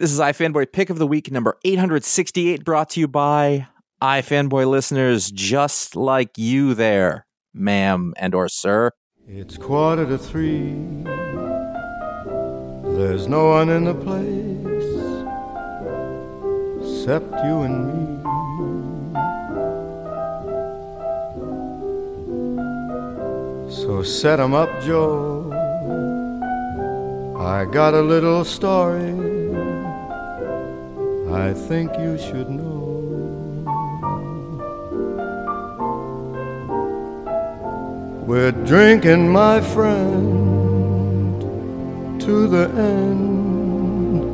This is iFanboy Pick of the Week number 868, brought to you by iFanboy listeners just like you there, ma'am and or sir. It's quarter to three. There's no one in the place except you and me. So set 'em up, Joe. I got a little story I think you should know. We're drinking, my friend, to the end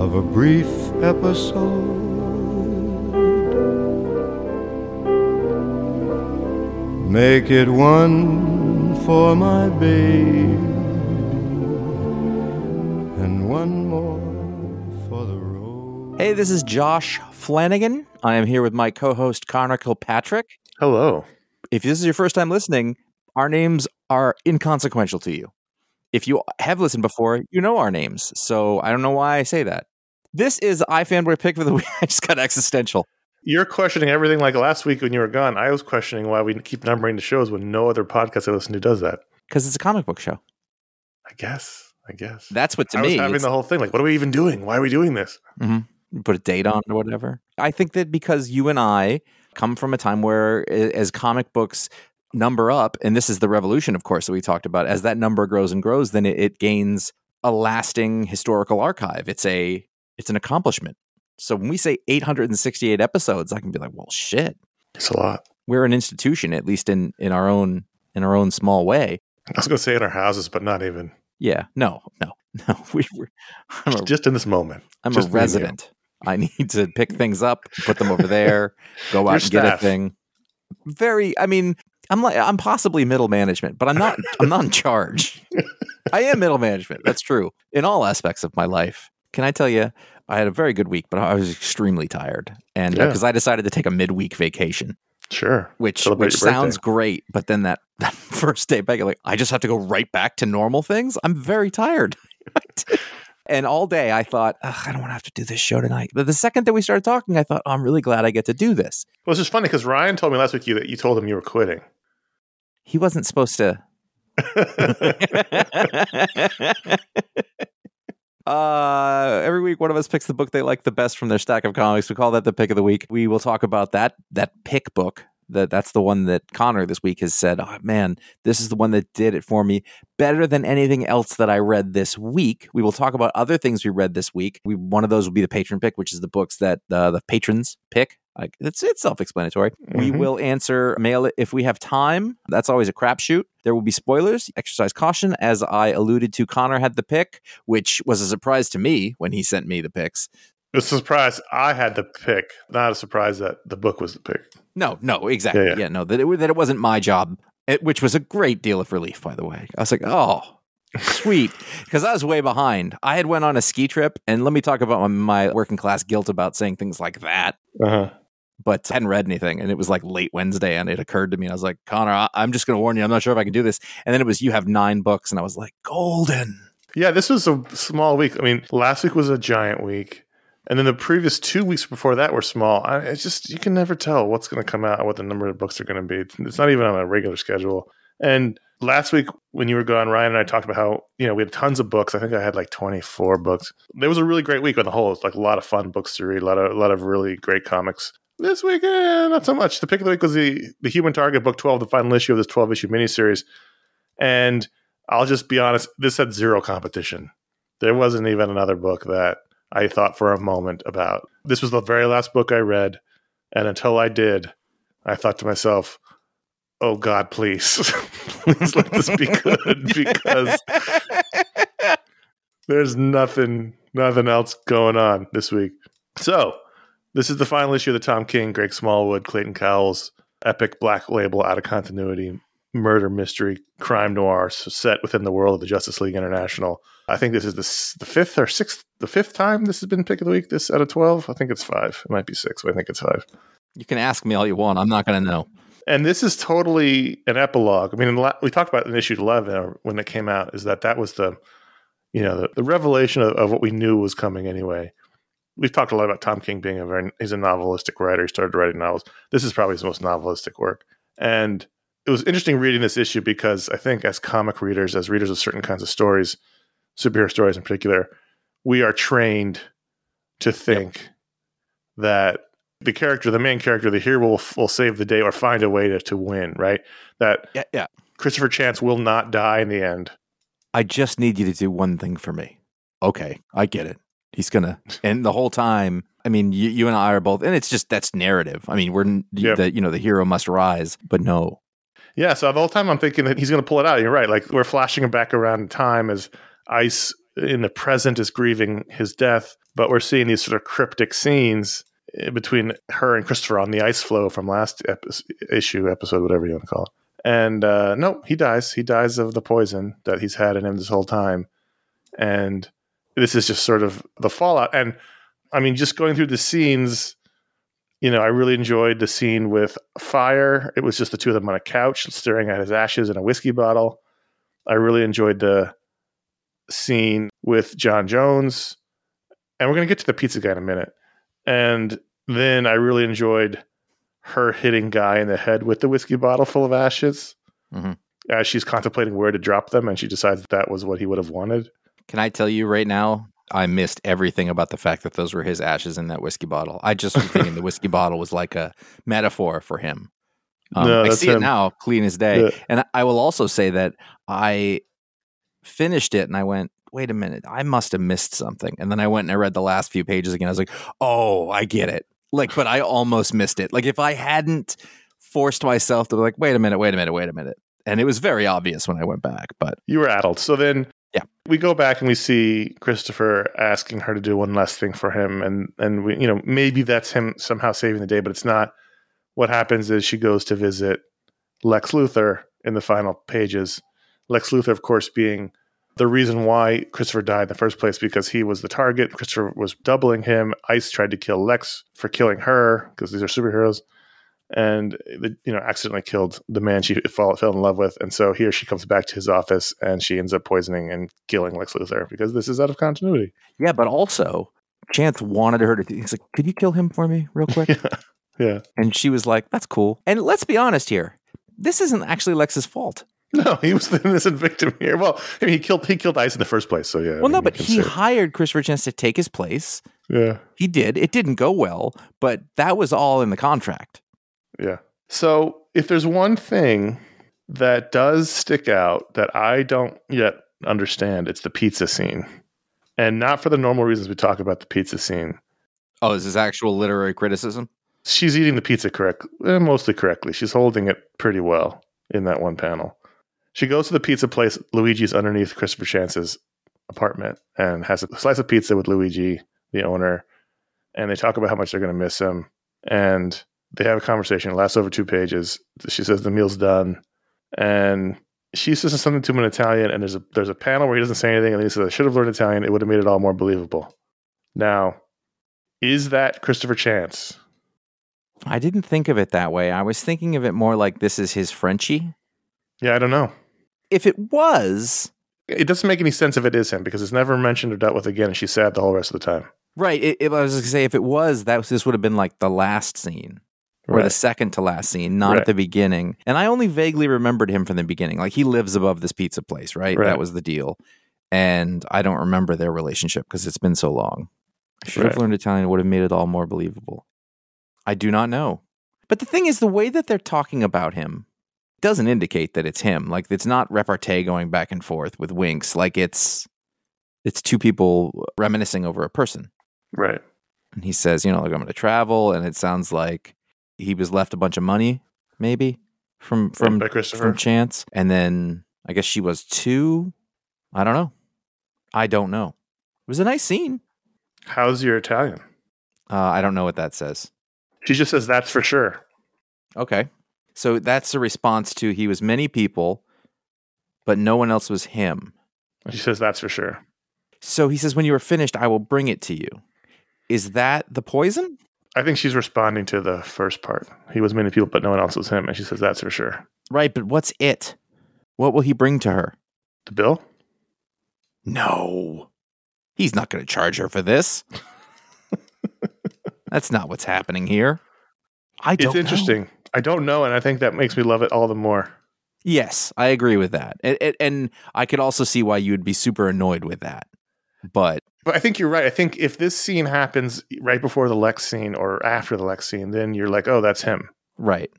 of a brief episode. Make it one for my baby Hey, this is Josh Flanagan. I am here with my co host, Conor Kilpatrick. Hello. If this is your first time listening, our names are inconsequential to you. If you have listened before, you know our names. So I don't know why I say that. This is iFanboy Pick for the Week. I just got existential. You're questioning everything like last week when you were gone. I was questioning why we keep numbering the shows when no other podcast I listen to does that. Because it's a comic book show. I guess. I guess. That's what to I me. was having the whole thing. Like, what are we even doing? Why are we doing this? Mhm. Put a date on or whatever. I think that because you and I come from a time where, as comic books number up, and this is the revolution, of course, that we talked about, as that number grows and grows, then it, it gains a lasting historical archive. It's a it's an accomplishment. So when we say 868 episodes, I can be like, well, shit, It's a lot. we're an institution, at least in in our own in our own small way. I was going to say in our houses, but not even. Yeah, no, no, no. We were. I'm a, Just in this moment. I'm just a resident. I need to pick things up, put them over there, go Your out and get a thing. Very. I mean, I'm like I'm possibly middle management, but I'm not. I'm not in charge. I am middle management. That's true in all aspects of my life. Can I tell you? I had a very good week, but I was extremely tired, and uh, Yeah. because I decided to take a midweek vacation, Sure. which Celebrate which sounds great, but then that that first day back, like I just have to go right back to normal things. I'm very tired. And all day I thought, Ugh, I don't want to have to do this show tonight. But the second that we started talking, I thought, oh, I'm really glad I get to do this. Well, it's just funny because Ryan told me last week you, that you told him you were quitting. He wasn't supposed to. uh every week one of us picks the book they like the best from their stack of comics we call that the pick of the week we will talk about that that pick book that that's the one that conor this week has said oh man this is the one that did it for me better than anything else that i read this week we will talk about other things we read this week we one of those will be the patron pick which is the books that uh, the patrons pick like it's it's self-explanatory. We Mhm. will answer mail it if we have time. That's always a crapshoot. There will be spoilers. Exercise caution, as I alluded to. Conor had the pick, which was a surprise to me when he sent me the picks. It was a surprise I had the pick, not a surprise that the book was the pick. No, no, exactly. Yeah, Yeah, yeah. no, that it, that it wasn't my job, it, which was a great deal of relief, by the way. I was like, oh, sweet, because I was way behind. I had went on a ski trip, and let me talk about my, my working class guilt about saying things like that. Uh-huh. but I hadn't read anything. And it was like late Wednesday, and it occurred to me. I was like, Conor, I- I'm just going to warn you. I'm not sure if I can do this. And then it was, you have nine books. And I was like, golden. Yeah, this was a small week. I mean, last week was a giant week. And then the previous two weeks before that were small. I, it's just, you can never tell what's going to come out, what the number of books are going to be. It's, it's not even on a regular schedule. And last week when you were gone, Ryan and I talked about how, you know, we had tons of books. I think I had like 24 books. It was a really great week on the whole. It's like a lot of fun books to read, a lot of, a lot of really great comics. This week, eh, not so much. The pick of the week was the, the Human Target book 12, the final issue of this 12 issue miniseries. And I'll just be honest, this had zero competition. There wasn't even another book that I thought for a moment about. This was the very last book I read. And until I did, I thought to myself, oh God, please, please let this be good because there's nothing, nothing else going on this week. So, this is the final issue of the Tom King, Greg Smallwood, Clayton Cowles epic black label out of continuity murder mystery crime noir set within the world of the Justice League International. I think this is the, the fifth or sixth, the fifth time this has been pick of the week. This out of twelve, I think it's five. It might be six, but I think it's five. You can ask me all you want. I'm not going to know. And this is totally an epilogue. I mean, in la- we talked about in issue eleven uh, when it came out. Is that that was the you know, the, the revelation of, of what we knew was coming anyway. We've talked a lot about Tom King being a very, he's a novelistic writer. He started writing novels. This is probably his most novelistic work. And it was interesting reading this issue because I think as comic readers, as readers of certain kinds of stories, superhero stories in particular, we are trained to think that the character, the main character, the hero will, will save the day or find a way to, to win, right? That Yeah, yeah. Christopher Chance will not die in the end. I just need you to do one thing for me. Okay, I get it. He's gonna, and the whole time, I mean, you, you and I are both, and it's just that's narrative. I mean, we're Yep. the you know the hero must rise, but no, Yeah, so the whole time I'm thinking that he's going to pull it out. You're right. Like we're flashing him back around in time as Ice in the present is grieving his death, but we're seeing these sort of cryptic scenes eh, between her and Christopher on the ice floe from last epi- issue, episode, whatever you want to call it. And uh, no, he dies. He dies of the poison that he's had in him this whole time. And this is just sort of the fallout. And I mean, just going through the scenes, you know, I really enjoyed the scene with Fire. It was just the two of them on a couch staring at his ashes in a whiskey bottle. I really enjoyed the scene with John Jones. And we're going to get to the pizza guy in a minute. And then I really enjoyed her hitting Guy in the head with the whiskey bottle full of ashes Mhm. as she's contemplating where to drop them. And she decides that, that was what he would have wanted. Can I tell you right now? I missed everything about the fact that those were his ashes in that whiskey bottle. I just was thinking the whiskey bottle was like a metaphor for him. Um, No, I see it now, clean as day. Yeah. And I will also say that I finished it and I went, wait a minute, I must have missed something. And then I went and I read the last few pages again. I was like, oh, I get it. Like, but I almost missed it. Like, if I hadn't forced myself to be like, wait a minute, wait a minute, wait a minute. And it was very obvious when I went back. But You were addled. So then Yeah. we go back and we see Christopher asking her to do one last thing for him. And, and we, you know, maybe that's him somehow saving the day, but it's not. What happens is she goes to visit Lex Luthor in the final pages. Lex Luthor, of course, being the reason why Christopher died in the first place because he was the target. Christopher was doubling him. Ice tried to kill Lex for killing her because these are superheroes and you know accidentally killed the man she fall, fell in love with and so here she comes back to his office and she ends up poisoning and killing lex luthor because this is out of continuity yeah, but also, Chance wanted her to, he's like, could you kill him for me real quick? yeah yeah And she was like, that's cool. And let's be honest here. This isn't actually Lex's fault. No he was the innocent victim here well I mean, he killed he killed ice in the first place so yeah I Well, no, but he hired Christopher Chance to take his place. yeah He did. It didn't go well, but that was all in the contract. yeah so if there's one thing that does stick out that i don't yet understand it's the pizza scene and not for the normal reasons we talk about the pizza scene Oh, is this actual literary criticism? she's eating the pizza correct, eh, mostly correctly. She's holding it pretty well in that one panel. She goes to the pizza place. Luigi's underneath Christopher Chance's apartment and has a slice of pizza with Luigi, the owner, and they talk about how much they're going to miss him. And they have a conversation. It lasts over two pages. She says the meal's done, and she says something to him in Italian. And there's a there's a panel where he doesn't say anything, and then he says, "I should have learned Italian. It would have made it all more believable." Now, is that Christopher Chance? I didn't think of it that way. I was thinking of it more like this is his Frenchie. Yeah, I don't know. If it was, It doesn't make any sense if it is him because it's never mentioned or dealt with again, and she's sad the whole rest of the time. right. It, it- I was going to say, if it was, that was, this would have been like the last scene. or the second to last scene, not Right. at the beginning. And I only vaguely remembered him from the beginning. Like he lives above this pizza place, right? Right. That was the deal. And I don't remember their relationship because it's been so long. I should have learned Italian, it would have made it all more believable. I do not know. But the thing is, the way that they're talking about him doesn't indicate that it's him. Like it's not repartee going back and forth with winks. Like it's it's two people reminiscing over a person. Right. And he says, you know, like I'm going to travel, and it sounds like he was left a bunch of money, maybe from from by Christopher. from Chance, and then I guess she was too. I don't know. I don't know. It was a nice scene. How's your Italian? Uh, I don't know what that says. She just says that's for sure. Okay, so that's the response to he was many people, but no one else was him. She says that's for sure. So he says, when you are finished, I will bring it to you. Is that the poison? I think she's responding to the first part. He was many people, but no one else was him, and she says that's for sure. Right, but what's it? What will he bring to her? The bill? No, he's not going to charge her for this. That's not what's happening here. I don't It's know. interesting. I don't know, and I think that makes me love it all the more. Yes, I agree with that. And, and, I could also see why you'd be super annoyed with that. But But I think you're right. I think if this scene happens right before the Lex scene or after the Lex scene, then you're like, oh, that's him. right.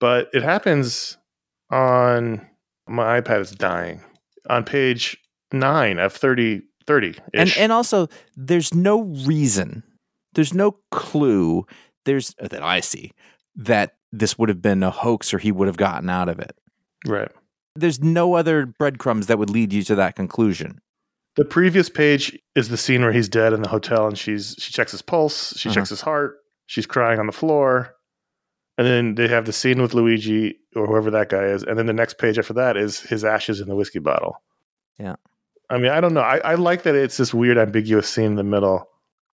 But it happens on my iPad is dying on page nine of 30 30 And and also there's no reason, there's no clue there's that I see that this would have been a hoax or he would have gotten out of it. right. There's no other breadcrumbs that would lead you to that conclusion. The previous page is the scene where he's dead in the hotel and she's she checks his pulse, she Uh-huh. checks his heart, she's crying on the floor. And then they have the scene with Luigi or whoever that guy is. And then the next page after that is his ashes in the whiskey bottle. Yeah. I mean, I don't know. I, I like that it's this weird ambiguous scene in the middle.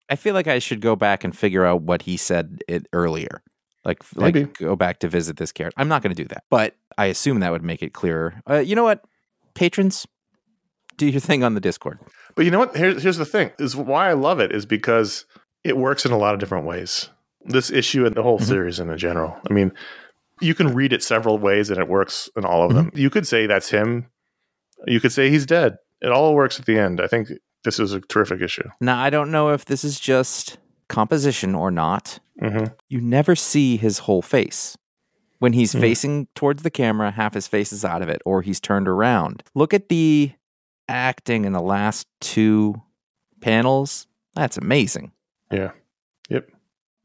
I feel like I should go back and figure out what he said it earlier. Like, Maybe. like go back to visit this character. I'm not going to do that, but I assume that would make it clearer. Uh, you know what, patrons, do your thing on the Discord. But you know what? Here's here's the thing: is why I love it is because it works in a lot of different ways. This issue and the whole Mhm. series in general. I mean, you can read it several ways, and it works in all of them. You could say that's him. You could say he's dead. It all works at the end. I think this is a terrific issue. Now, I don't know if this is just composition or not. hmm You never see his whole face. When he's Hmm. facing towards the camera, half his face is out of it, or he's turned around. Look at the acting in the last two panels. That's amazing. Yeah.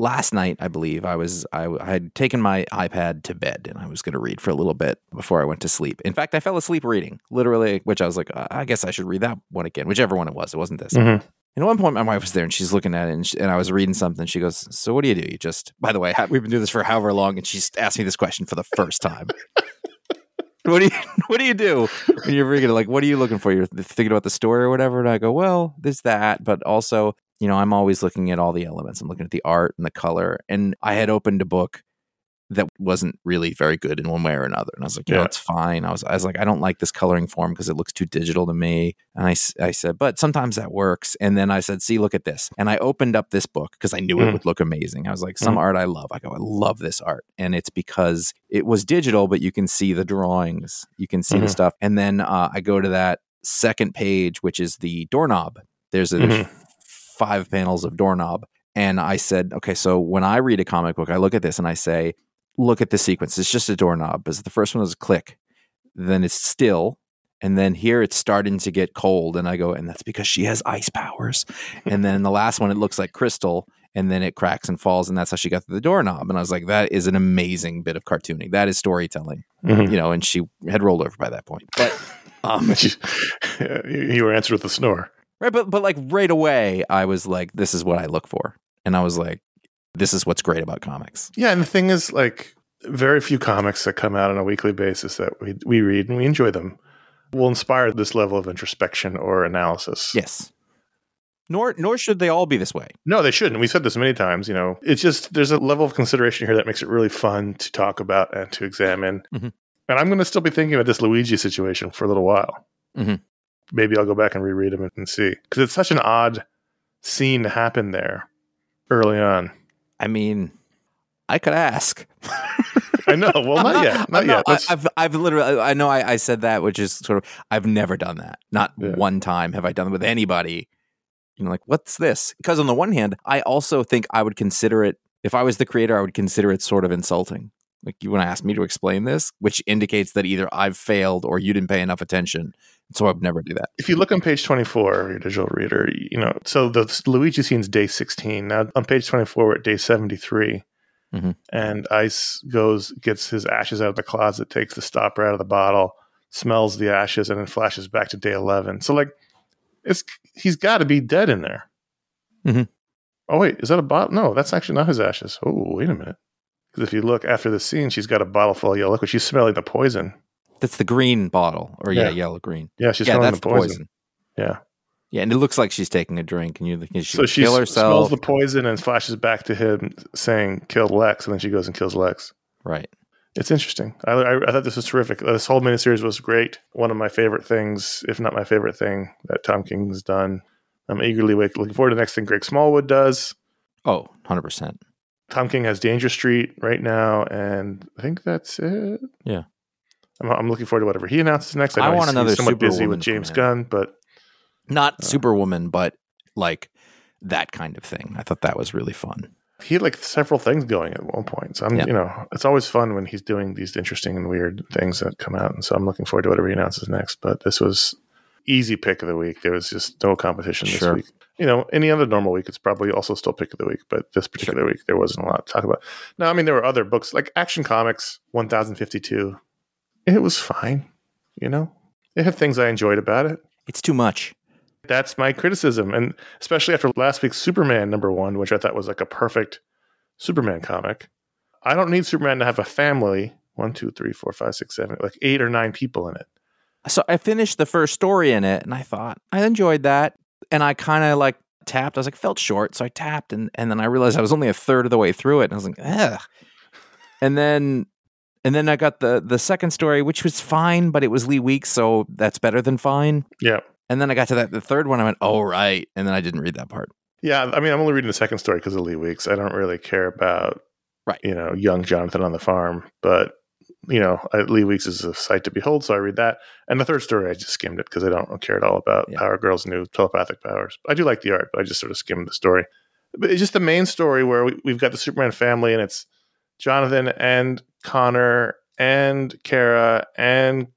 Last night i believe i was I, I had taken my ipad to bed and i was going to read for a little bit before i went to sleep. In fact i fell asleep reading literally which i was like "Uh, i guess i should read that one again whichever one it was it wasn't this. Mhm. and at one point my wife was there and she's looking at it and, she, and i was reading something. She goes so what do you do? You just by the way we've been doing this for however long and she's asked me this question for the first time. What do you what do you do when you're reading? It? like what are you looking for? You're thinking about the story or whatever? And i go well there's that but also you know i'm always looking at all the elements i'm looking at the art and the color and i had opened a book that wasn't really very good in one way or another and i was like Yeah. it's fine i was i was like i don't like this coloring form because it looks too digital to me and I, I said but sometimes that works and then i said see look at this and i opened up this book because i knew it Mm. would look amazing i was like some art i love i go i love this art and it's because it was digital but you can see the drawings you can see the Mhm. stuff and then uh, i go to that second page which is the doorknob there's a Mhm. Five panels of doorknob. And i said okay so when i read a comic book i look at this and i say look at the sequence. It's just a doorknob. Because the first one is a click then it's still and then here it's starting to get cold. And i go and that's because she has ice powers. And then the last one it looks like crystal and then it cracks and falls and that's how she got to the doorknob. And i was like that is an amazing bit of cartooning. That is storytelling Mhm. you know and she had rolled over by that point. But um you were answered with a snore. Right, but but like right away, I was like, "This is what I look for," and I was like, "This is what's great about comics." Yeah, and the thing is, like, very few comics that come out on a weekly basis that we we read and we enjoy them will inspire this level of introspection or analysis. Yes. Nor nor should they all be this way. No, they shouldn't. We've said this many times. You know, it's just there's a level of consideration here that makes it really fun to talk about and to examine. Mhm. And I'm going to still be thinking about this Luigi situation for a little while. Mhm. Maybe I'll go back and reread them and see because it's such an odd scene to happen there early on. I mean, I could ask. I know. Well, not yet. Not I'm yet. I, I've, I've literally I know I, I said that, which is sort of I've never done that. Not Yeah. one time have I done it with anybody. You know, like what's this? Because on the one hand, I also think I would consider it if I was the creator, I would consider it sort of insulting. Like you want to ask me to explain this, which indicates that either I've failed or you didn't pay enough attention. So I would never do that. if you look on page 24 of your digital reader, you know, so the Luigi scene's day 16. Now on page 24, we're at day 73. Mhm. And Ice goes, gets his ashes out of the closet, takes the stopper out of the bottle, smells the ashes, and then flashes back to day 11. So, like, it's he's got to be dead in there. Mhm. Oh, wait, is that a bottle? No, that's actually not his ashes. Oh, wait a minute. Because if you look after the scene, she's got a bottle full of yellow liquid. She's smelling the poison. That's the green bottle, or yeah, Yeah. yellow green. Yeah, she's yeah, that's the poison. poison. Yeah. Yeah, and it looks like she's taking a drink, and you can she so she kill herself. smells the poison and flashes back to him saying "kill Lex," and then she goes and kills Lex. right. it's interesting. I, I, I thought this was terrific. This whole miniseries was great. One of my favorite things, if not my favorite thing, that Tom King's done. I'm eagerly wait, looking forward to the next thing Greg Smallwood does. Oh, 100%. Tom King has Danger Street right now, and I think that's it. Yeah. I'm, I'm looking forward to whatever he announces next. I know want another somewhat busy with James Gunn, but Not uh, Superwoman, but like that kind of thing. I thought that was really fun. he had like several things going at one point. So I'm, Yeah. you know, it's always fun when he's doing these interesting and weird things that come out. And so I'm looking forward to whatever he announces next. But this was easy pick of the week. There was just no competition this Sure. week. You know, any other normal week, it's probably also still pick of the week. But this particular week, there wasn't a lot to talk about. No, I mean, there were other books like Action Comics 1052. It was fine. You know, it had things I enjoyed about it. It's too much. That's my criticism. And especially after last week's Superman number one, which I thought was like a perfect Superman comic. I don't need Superman to have a family. One, two, three, four, five, six, seven, like eight or nine people in it. So I finished the first story in it and I thought I enjoyed that. And I kind of like tapped. I was like, felt short. So I tapped and, and then I realized I was only a third of the way through it. And I was like, ugh. And then and then I got the the second story, which was fine, but it was Lee Weeks, so that's better than fine. Yeah. And then I got to that the third one, I went, oh right. And then I didn't read that part. Yeah. I mean, I'm only reading the second story because of Lee Weeks. I don't really care about, Right. you know, young Jonathan on the farm. But, you know, I, Lee Weeks is a sight to behold. So I read that. And the third story, I just skimmed it because I don't care at all about Yeah. Power Girl's new telepathic powers. I do like the art, but I just sort of skimmed the story. But it's just the main story where we, we've got the Superman family and it's Jonathan and Connor and Kara and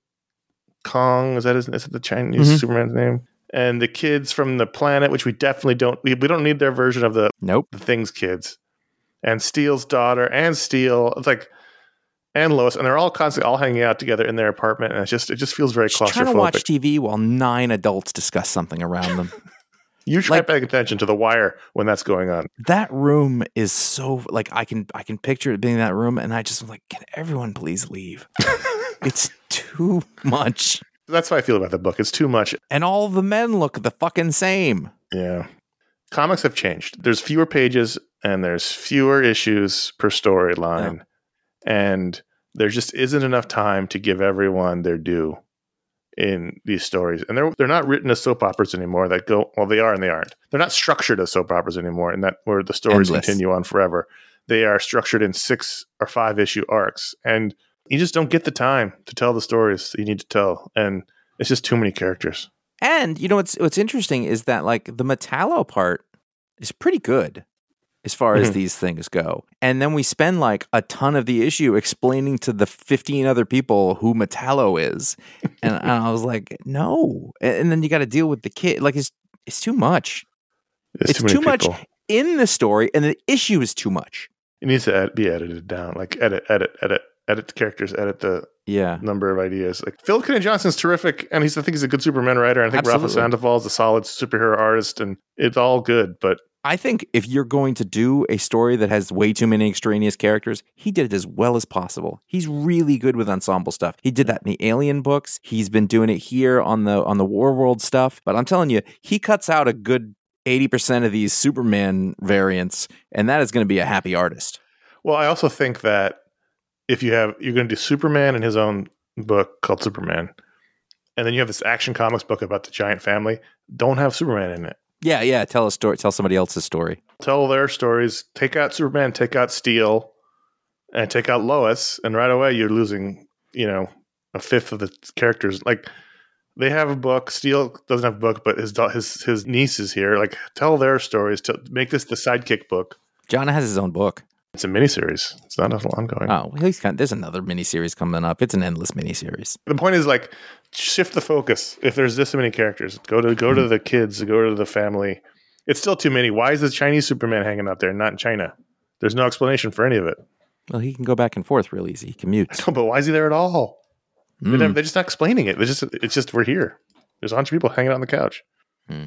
Kong. Is that his, is it the Chinese Mhm. Superman's name? And the kids from the planet, which we definitely don't we, we don't need their version of the, Nope. the things kids. And Steel's daughter and Steele. It's like and Lois, and they're all constantly all hanging out together in their apartment, and it's just it just feels very Just trying to watch. TV while nine adults discuss something around them. You try like- paying attention to the wire when that's going on. that room is so like I can I can picture it being that room, and I just like, can everyone please leave? it's too much, That's how I feel about the book. It's too much. and all the men look the fucking same. Yeah. Comics have changed. There's fewer pages and there's fewer issues per storyline. And there just isn't enough time to give everyone their due in these stories. And they're they're not written as soap operas anymore that go well, they are and they aren't. They're not structured as soap operas anymore and that where the stories Endless. continue on forever. They are structured in six or five issue arcs. And you just don't get the time to tell the stories you need to tell. And it's just too many characters. And you know what's what's interesting is that like the Metallo part is pretty good as far as Mhm. these things go. And then we spend like a ton of the issue explaining to the 15 other people who Metallo is. And, and I was like, no. And, and then you got to deal with the kid. Like it's it's too much It's, It's too, too much. in the story and the issue is too much. It needs to be edited down. Like edit, edit, edit, edit the characters, edit the Yeah. number of ideas. Like Phil Kennedy Johnson's terrific, and he's I think he's a good Superman writer. And I think Rafa Absolutely. Sandoval is a solid superhero artist, and it's all good. But I think if you're going to do a story that has way too many extraneous characters, he did it as well as possible. He's really good with ensemble stuff. He did that in the Alien books. He's been doing it here on the on the War World stuff. But I'm telling you, he cuts out a good 80% of these Superman variants, and that is going to be a happy artist. well, I also think that if you have you're going to do Superman in his own book called Superman, and then you have this Action Comics book about the giant family, don't have Superman in it. Yeah, yeah. Tell a story. Tell somebody else's story. tell their stories. Take out Superman, take out Steel, and take out Lois, and right away you're losing, you know, a fifth of the characters. Like they have a book. Steel doesn't have a book, but his his his niece is here. Like tell their stories. To make this the sidekick book. John has his own book. It's a miniseries. It's not an ongoing. Oh, well, he's there's another miniseries coming up. It's an endless miniseries. The point is like shift the focus. If there's this many characters, go to go to the kids, go to the family. It's still too many. Why is the Chinese Superman hanging out there, not in China? There's no explanation for any of it. Well, he can go back and forth real easy. He commutes. No, but why is he there at all? Mm. never, they're just not explaining it. They're just it's just we're here. There's a bunch of people hanging out on the couch. Hmm.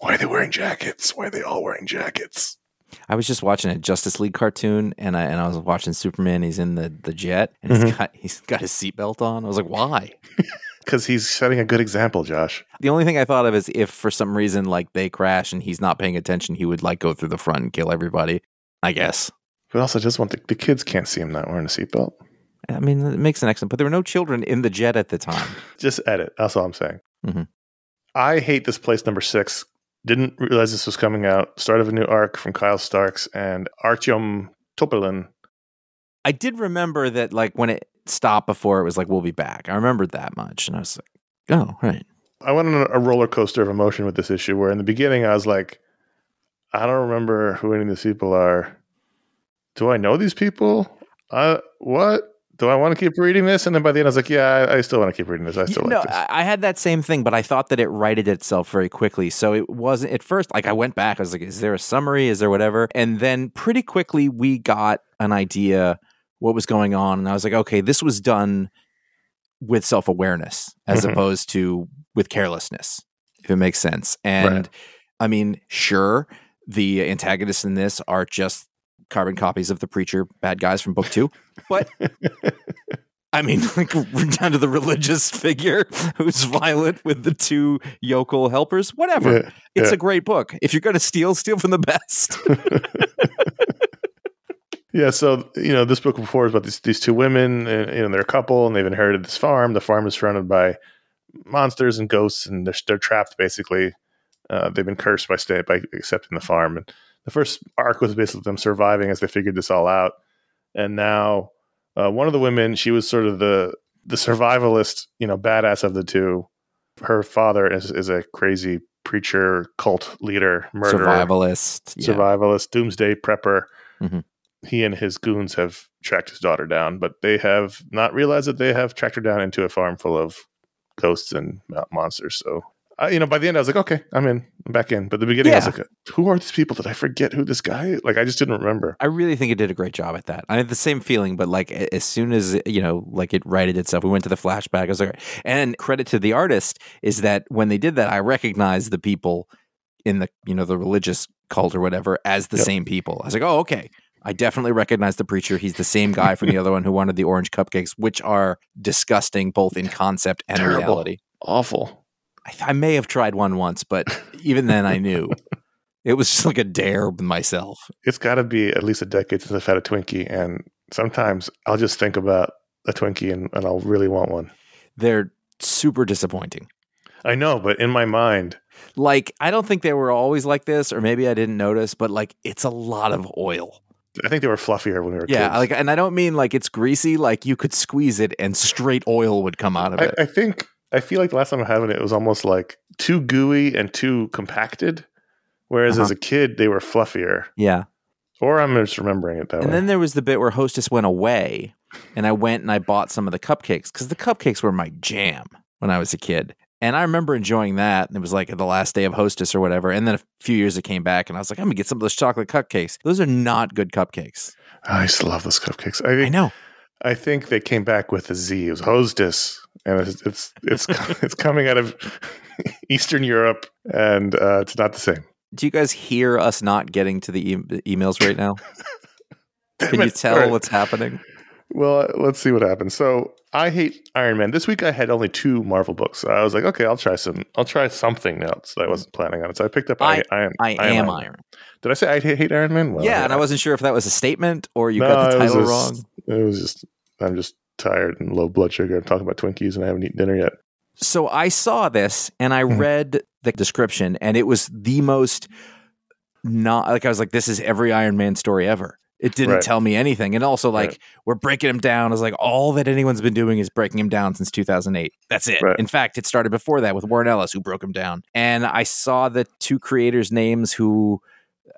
Why are they wearing jackets? Why are they all wearing jackets? I was just watching a Justice League cartoon, and I and I was watching Superman. He's in the, the jet, and he's got he's got his seatbelt on. I was like, why? Because he's setting a good example, Josh. The only thing I thought of is if for some reason like they crash and he's not paying attention, he would like go through the front and kill everybody. I guess. But also just want the, the kids can't see him not wearing a seatbelt. I mean, it makes an excellent. But there were no children in the jet at the time. Just edit. That's all I'm saying. Mhm. I hate this place number six. Didn't realize this was coming out. Start of a new arc from Kyle Starks and Artyom Topilin. I did remember that, like when it stopped before, it was like, "We'll be back." I remembered that much, and I was like, "Oh, right." I went on a roller coaster of emotion with this issue where in the beginning I was like, I don't remember who any of these people are. Do I know these people? Uh, what? Do I want to keep reading this? And then by the end I was like, yeah, I, I still want to keep reading this. I still no, like this. I had that same thing, but I thought that it righted itself very quickly. So it wasn't at first. Like I went back, I was like, "Is there a summary? Is there whatever?" And then pretty quickly we got an idea what was going on, and I was like, "Okay, this was done with self awareness as Mhm. opposed to with carelessness, if it makes sense." And Right. I mean, sure, the antagonists in this are just carbon copies of the preacher bad guys from book two, but I mean, like down to the religious figure who's violent with the two yokel helpers. Whatever. Yeah, it's yeah. a great book. If you're going to steal, steal from the best. Yeah, so you know, this book before is about these these two women, and you know, they're a couple, and they've inherited this farm. The farm is surrounded by monsters and ghosts, and they're they're trapped basically. Uh, they've been cursed by stay by accepting the farm. And the first arc was basically them surviving as they figured this all out. And now, uh, one of the women, she was sort of the the survivalist, you know, badass of the two. Her father is is a crazy preacher, cult leader, murderer Survivalist. Yeah. survivalist, doomsday prepper. Mhm. He and his goons have tracked his daughter down, but they have not realized that they have tracked her down into a farm full of ghosts and monsters. So, I, you know, by the end, I was like, okay, I'm in, I'm back in. But the beginning, I was like, who are these people? Did I forget who this guy? Is? Like, I just didn't remember. I really think it did a great job at that. I had the same feeling, but like as soon as you know, like it righted itself, we went to the flashback. I was like, and credit to the artist is that when they did that, I recognized the people in the you know the religious cult or whatever as the Yep. same people. I was like, oh, okay. I definitely recognize the preacher. He's the same guy from the other one who wanted the orange cupcakes, which are disgusting both in concept and Terrible. reality. Awful. I, th- I may have tried one once, but even then, I knew it was just like a dare with myself. It's got to be at least a decade since I've had a Twinkie. And sometimes I'll just think about a Twinkie and, and I'll really want one. They're super disappointing. I know, but in my mind, Like, I don't think they were always like this, or maybe I didn't notice, but like, it's a lot of oil. I think they were fluffier when we were Yeah, kids. like, and I don't mean like it's greasy. Like, you could squeeze it and straight oil would come out of I, it. I think I feel like the last time I had it, it was almost like too gooey and too compacted. Whereas Uh-huh. as a kid, they were fluffier. yeah. Or I'm just remembering it that And way. And then there was the bit where Hostess went away, and I went and I bought some of the cupcakes because the cupcakes were my jam when I was a kid. And I remember enjoying that. And it was like the last day of Hostess or whatever. And then a few years it came back, and I was like, I'm gonna get some of those chocolate cupcakes. Those are not good cupcakes. I used to love those cupcakes. I I know. I think they came back with a Z. It was hostess, and it's it's it's, it's coming out of Eastern Europe, and uh, it's not the same. Do you guys hear us not getting to the, e- emails right now? Can you tell what's happening? Well, let's see what happens. So I hate Iron Man. This week I had only two Marvel books. I was like, okay, I'll try some. I'll try something else that I wasn't planning on. It. So I picked up. I, I am. I am Iron. Did I say I hate, Iron Man? Well, yeah, and I wasn't sure if that was a statement or you No, got the title just- wrong. It was just. I'm just tired and low blood sugar. I'm talking about Twinkies and I haven't eaten dinner yet. So I saw this and I Mhm. read the description, and it was the most not like I was like, this is every Iron Man story ever. It didn't Right. tell me anything. And also, like, Right. we're breaking him down. I was like, all that anyone's been doing is breaking him down since 2008. That's it. Right. In fact, it started before that with Warren Ellis, who broke him down. And I saw the two creators' names who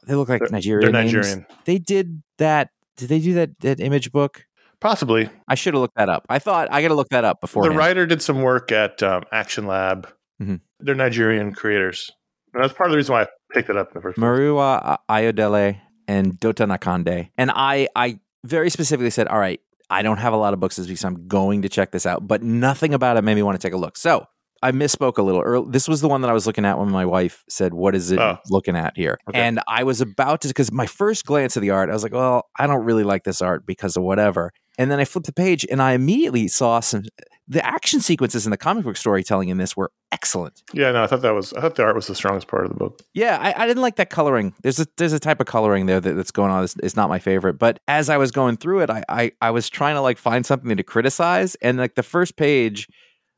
they look like They're- Nigerian They're names. Nigerian, They did that. Did they do that, that image book? Possibly. I should have looked that up. I thought I got to look that up before. The writer did some work at um, Action Lab. Mhm. They're Nigerian creators. And that's part of the reason why I picked it up in the first place. Murewa Ayodele and Dotun Akande. And I, I very specifically said, all right, I don't have a lot of books this week, so I'm going to check this out. But nothing about it made me want to take a look. So I misspoke a little early. This was the one that I was looking at when my wife said, What is it Oh. looking at here? Okay. And I was about to, because my first glance at the art, I was like, Well, I don't really like this art because of whatever. And then I flipped the page and I immediately saw some the action sequences and the comic book storytelling in this were excellent. Yeah, no, I thought that was I thought the art was the strongest part of the book. Yeah, I, I didn't like that coloring. There's a there's a type of coloring there that, that's going on. It's, it's not my favorite. But as I was going through it, I, I I was trying to like find something to criticize, and like the first page,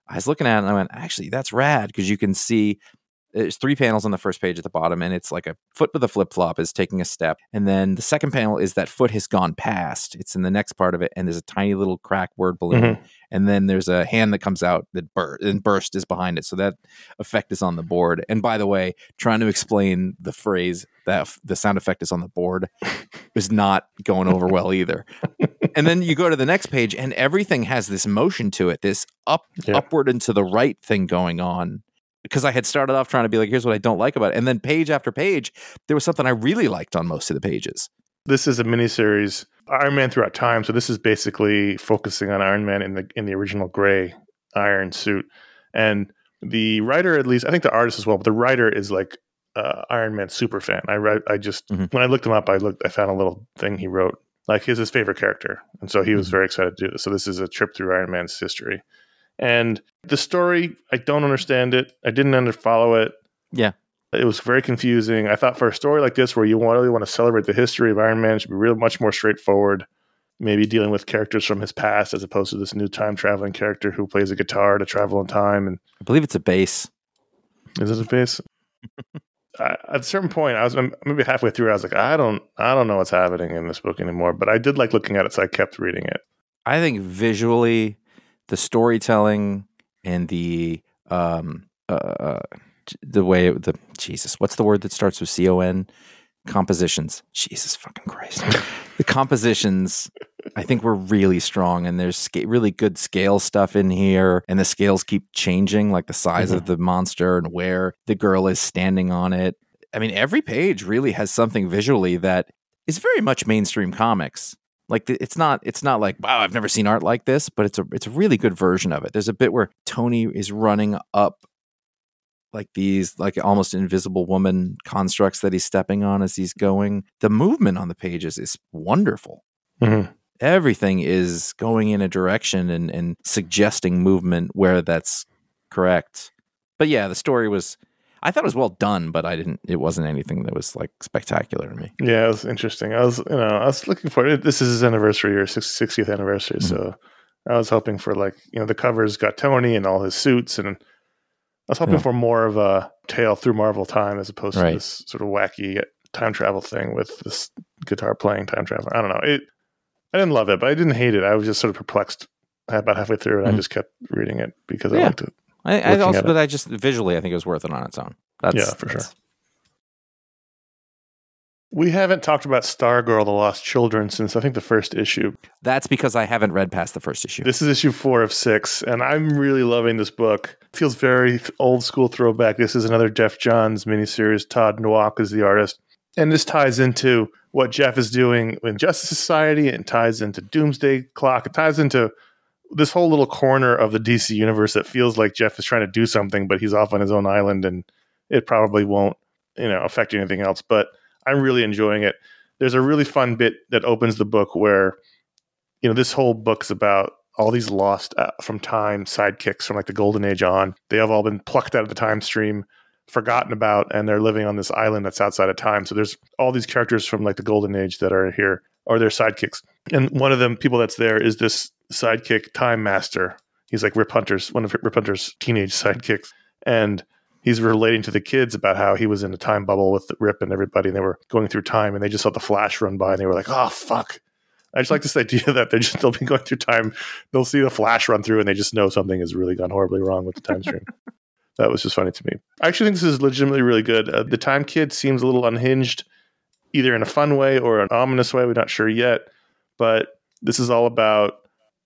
I was looking at it and I went, actually, that's rad because you can see there's three panels on the first page at the bottom, and it's like a foot with a flip flop is taking a step. And then the second panel is that foot has gone past. It's in the next part of it, and there's a tiny little crack word balloon. Mhm. And then there's a hand that comes out that bur- and burst is behind it. So that effect is on the board. And by the way, trying to explain the phrase that f- the sound effect is on the board is not going over well either. and then you go to the next page, and everything has this motion to it, this up Yeah. upward and to the right thing going on because I had started off trying to be like, here's what I don't like about it. And then page after page, there was something I really liked on most of the pages. This is a miniseries, Iron Man throughout time. So this is basically focusing on Iron Man in the in the original gray iron suit, and the writer, at least I think the artist as well, but the writer is like uh, Iron Man super fan. I read, I just Mhm. when I looked him up, I looked, I found a little thing he wrote. Like he's his favorite character, and so he was Mhm. very excited to do this. So this is a trip through Iron Man's history, and the story I don't understand it. I didn't under follow it. Yeah. It was very confusing. I thought for a story like this, where you want- really want to celebrate the history of Iron Man, it should be real much more straightforward. Maybe dealing with characters from his past as opposed to this new time traveling character who plays a guitar to travel in time. And I believe it's a bass. is it a bass? I, at a certain point, I was maybe halfway through. I was like, I don't, I don't know what's happening in this book anymore. But I did like looking at it, so I kept reading it. I think visually, the storytelling and the um uh, the way the Jesus, what's the word that starts with C O N? Compositions. Jesus fucking Christ. the compositions I think were really strong and there's sca- really good scale stuff in here and the scales keep changing like the size of the monster and where the girl is standing on it. I mean every page really has something visually that is very much mainstream comics. Like it's not it's not like wow I've never seen art like this, but it's a it's a really good version of it. There's a bit where Tony is running up like these like almost invisible woman constructs that he's stepping on as he's going. The movement on the pages is wonderful. Mhm. Everything is going in a direction and and suggesting movement where that's correct. But yeah, the story was I thought it was well done, but I didn't it wasn't anything that was like spectacular to me. Yeah, it was interesting. I was, you know, I was looking for it. This is his anniversary or 60th anniversary, so I was hoping for like, you know, the covers got Tony and all his suits, and I was hoping Yeah. for more of a tale through Marvel time as opposed Right. to this sort of wacky time travel thing with this guitar playing time travel. I don't know. It, I didn't love it, but I didn't hate it. I was just sort of perplexed about halfway through, and I Mhm. just kept reading it because I liked it. I, I also, but I just visually, I think it was worth it on its own. That's, Yeah, for sure. We haven't talked about Stargirl: The Lost Children since I think the first issue. That's because I haven't read past the first issue. This is issue four of six, and I'm really loving this book. It feels very old school throwback. This is another Geoff Johns miniseries. Todd Nauck is the artist. And this ties into what Jeff is doing in Justice Society. and ties into Doomsday Clock. It ties into this whole little corner of the DC universe that feels like Jeff is trying to do something, but he's off on his own island and it probably won't, you know, affect anything else. But I'm really enjoying it. There's a really fun bit that opens the book where, you know, this whole book's about all these lost uh, from time sidekicks from like the golden age on. They have all been plucked out of the time stream, forgotten about, and they're living on this island that's outside of time. So there's all these characters from like the golden age that are here, or their sidekicks. And one of them people that's there is this sidekick time master. He's like Rip Hunter's one of Rip Hunter's teenage sidekicks, and he's relating to the kids about how he was in a time bubble with Rip and everybody, and they were going through time, and they just saw the Flash run by, and they were like, "Oh fuck." I just like this idea that they're just they'll be going through time, they'll see the Flash run through, and they just know something has really gone horribly wrong with the time stream. that was just funny to me. I actually think this is legitimately really good. Uh, the Time Kid seems a little unhinged, either in a fun way or an ominous way. We're not sure yet, but this is all about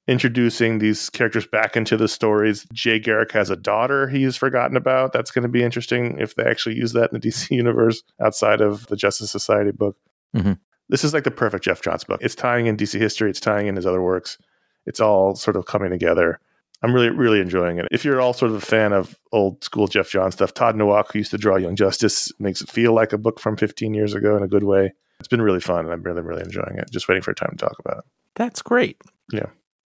introducing these characters back into the stories. Jay Garrick has a daughter he's forgotten about. That's going to be interesting if they actually use that in the DC universe outside of the Justice Society book. Mhm. This is like the perfect Geoff Johns book. It's tying in DC history, it's tying in his other works. It's all sort of coming together. I'm really, really enjoying it. If you're all sort of a fan of old school Geoff Johns stuff, Todd Nauck, who used to draw Young Justice, makes it feel like a book from 15 years ago in a good way. It's been really fun, and I'm really, really enjoying it. Just waiting for a time to talk about it. That's great. Yeah.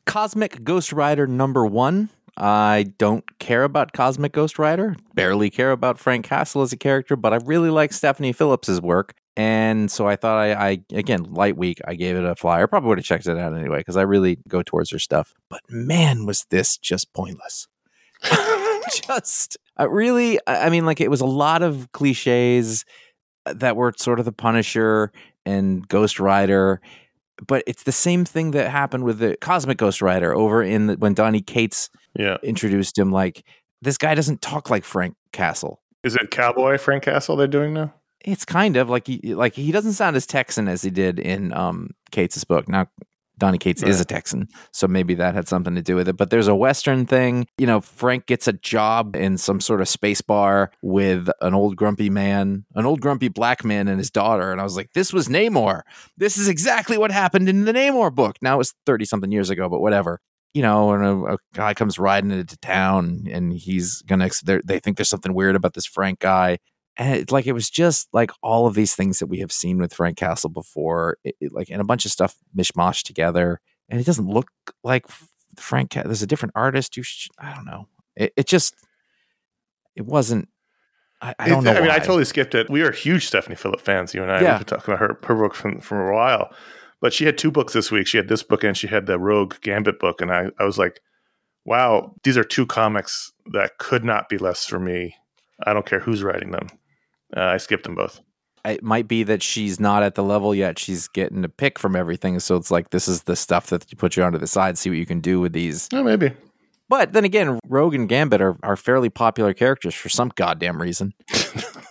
Cosmic Ghost Rider number one. I don't care about Cosmic Ghost Rider, barely care about Frank Castle as a character, but I really like Stephanie Phillips's work. And so I thought I, I again, light week, I gave it a flyer. Probably would have checked it out anyway, because I really go towards her stuff. But man, was this just pointless. just uh, really, I I mean, like it was a lot of cliches that were sort of the Punisher and Ghost Rider, but it's the same thing that happened with the Cosmic Ghost Rider over in the, when Donny Cates Yeah. introduced him. Like this guy doesn't talk like Frank Castle. Is it Cowboy Frank Castle they're doing now? It's kind of like he like he doesn't sound as Texan as he did in um Cates' book. Now Donny Cates is a Texan, so maybe that had something to do with it. But there's a Western thing. You know, Frank gets a job in some sort of space bar with an old grumpy man, an old grumpy black man and his daughter. And I was like, this was Namor. This is exactly what happened in the Namor book. Now it was 30 something years ago, but whatever. You know, and a, a guy comes riding into town and he's going to, they think there's something weird about this Frank guy and it, like it was just like all of these things that we have seen with Frank Castle before, it, it, like and a bunch of stuff mishmash together, and it doesn't look like Frank. There's a different artist. You, sh- I don't know. It, it just, it wasn't. I, I don't know. I mean, I totally skipped it. We are huge Stephanie Phillip fans, you and I. Yeah. We've been talking about her, her book from, from a while. But she had two books this week. She had this book and she had the Rogue Gambit book. And I, I was like, wow, these are two comics that could not be less for me. I don't care who's writing them. Uh, I skipped them both. it might be that she's not at the level yet. She's getting to pick from everything, so it's like this is the stuff that you put you onto the side, see what you can do with these. Oh, maybe. But then again, Rogue and Gambit are, are fairly popular characters for some goddamn reason.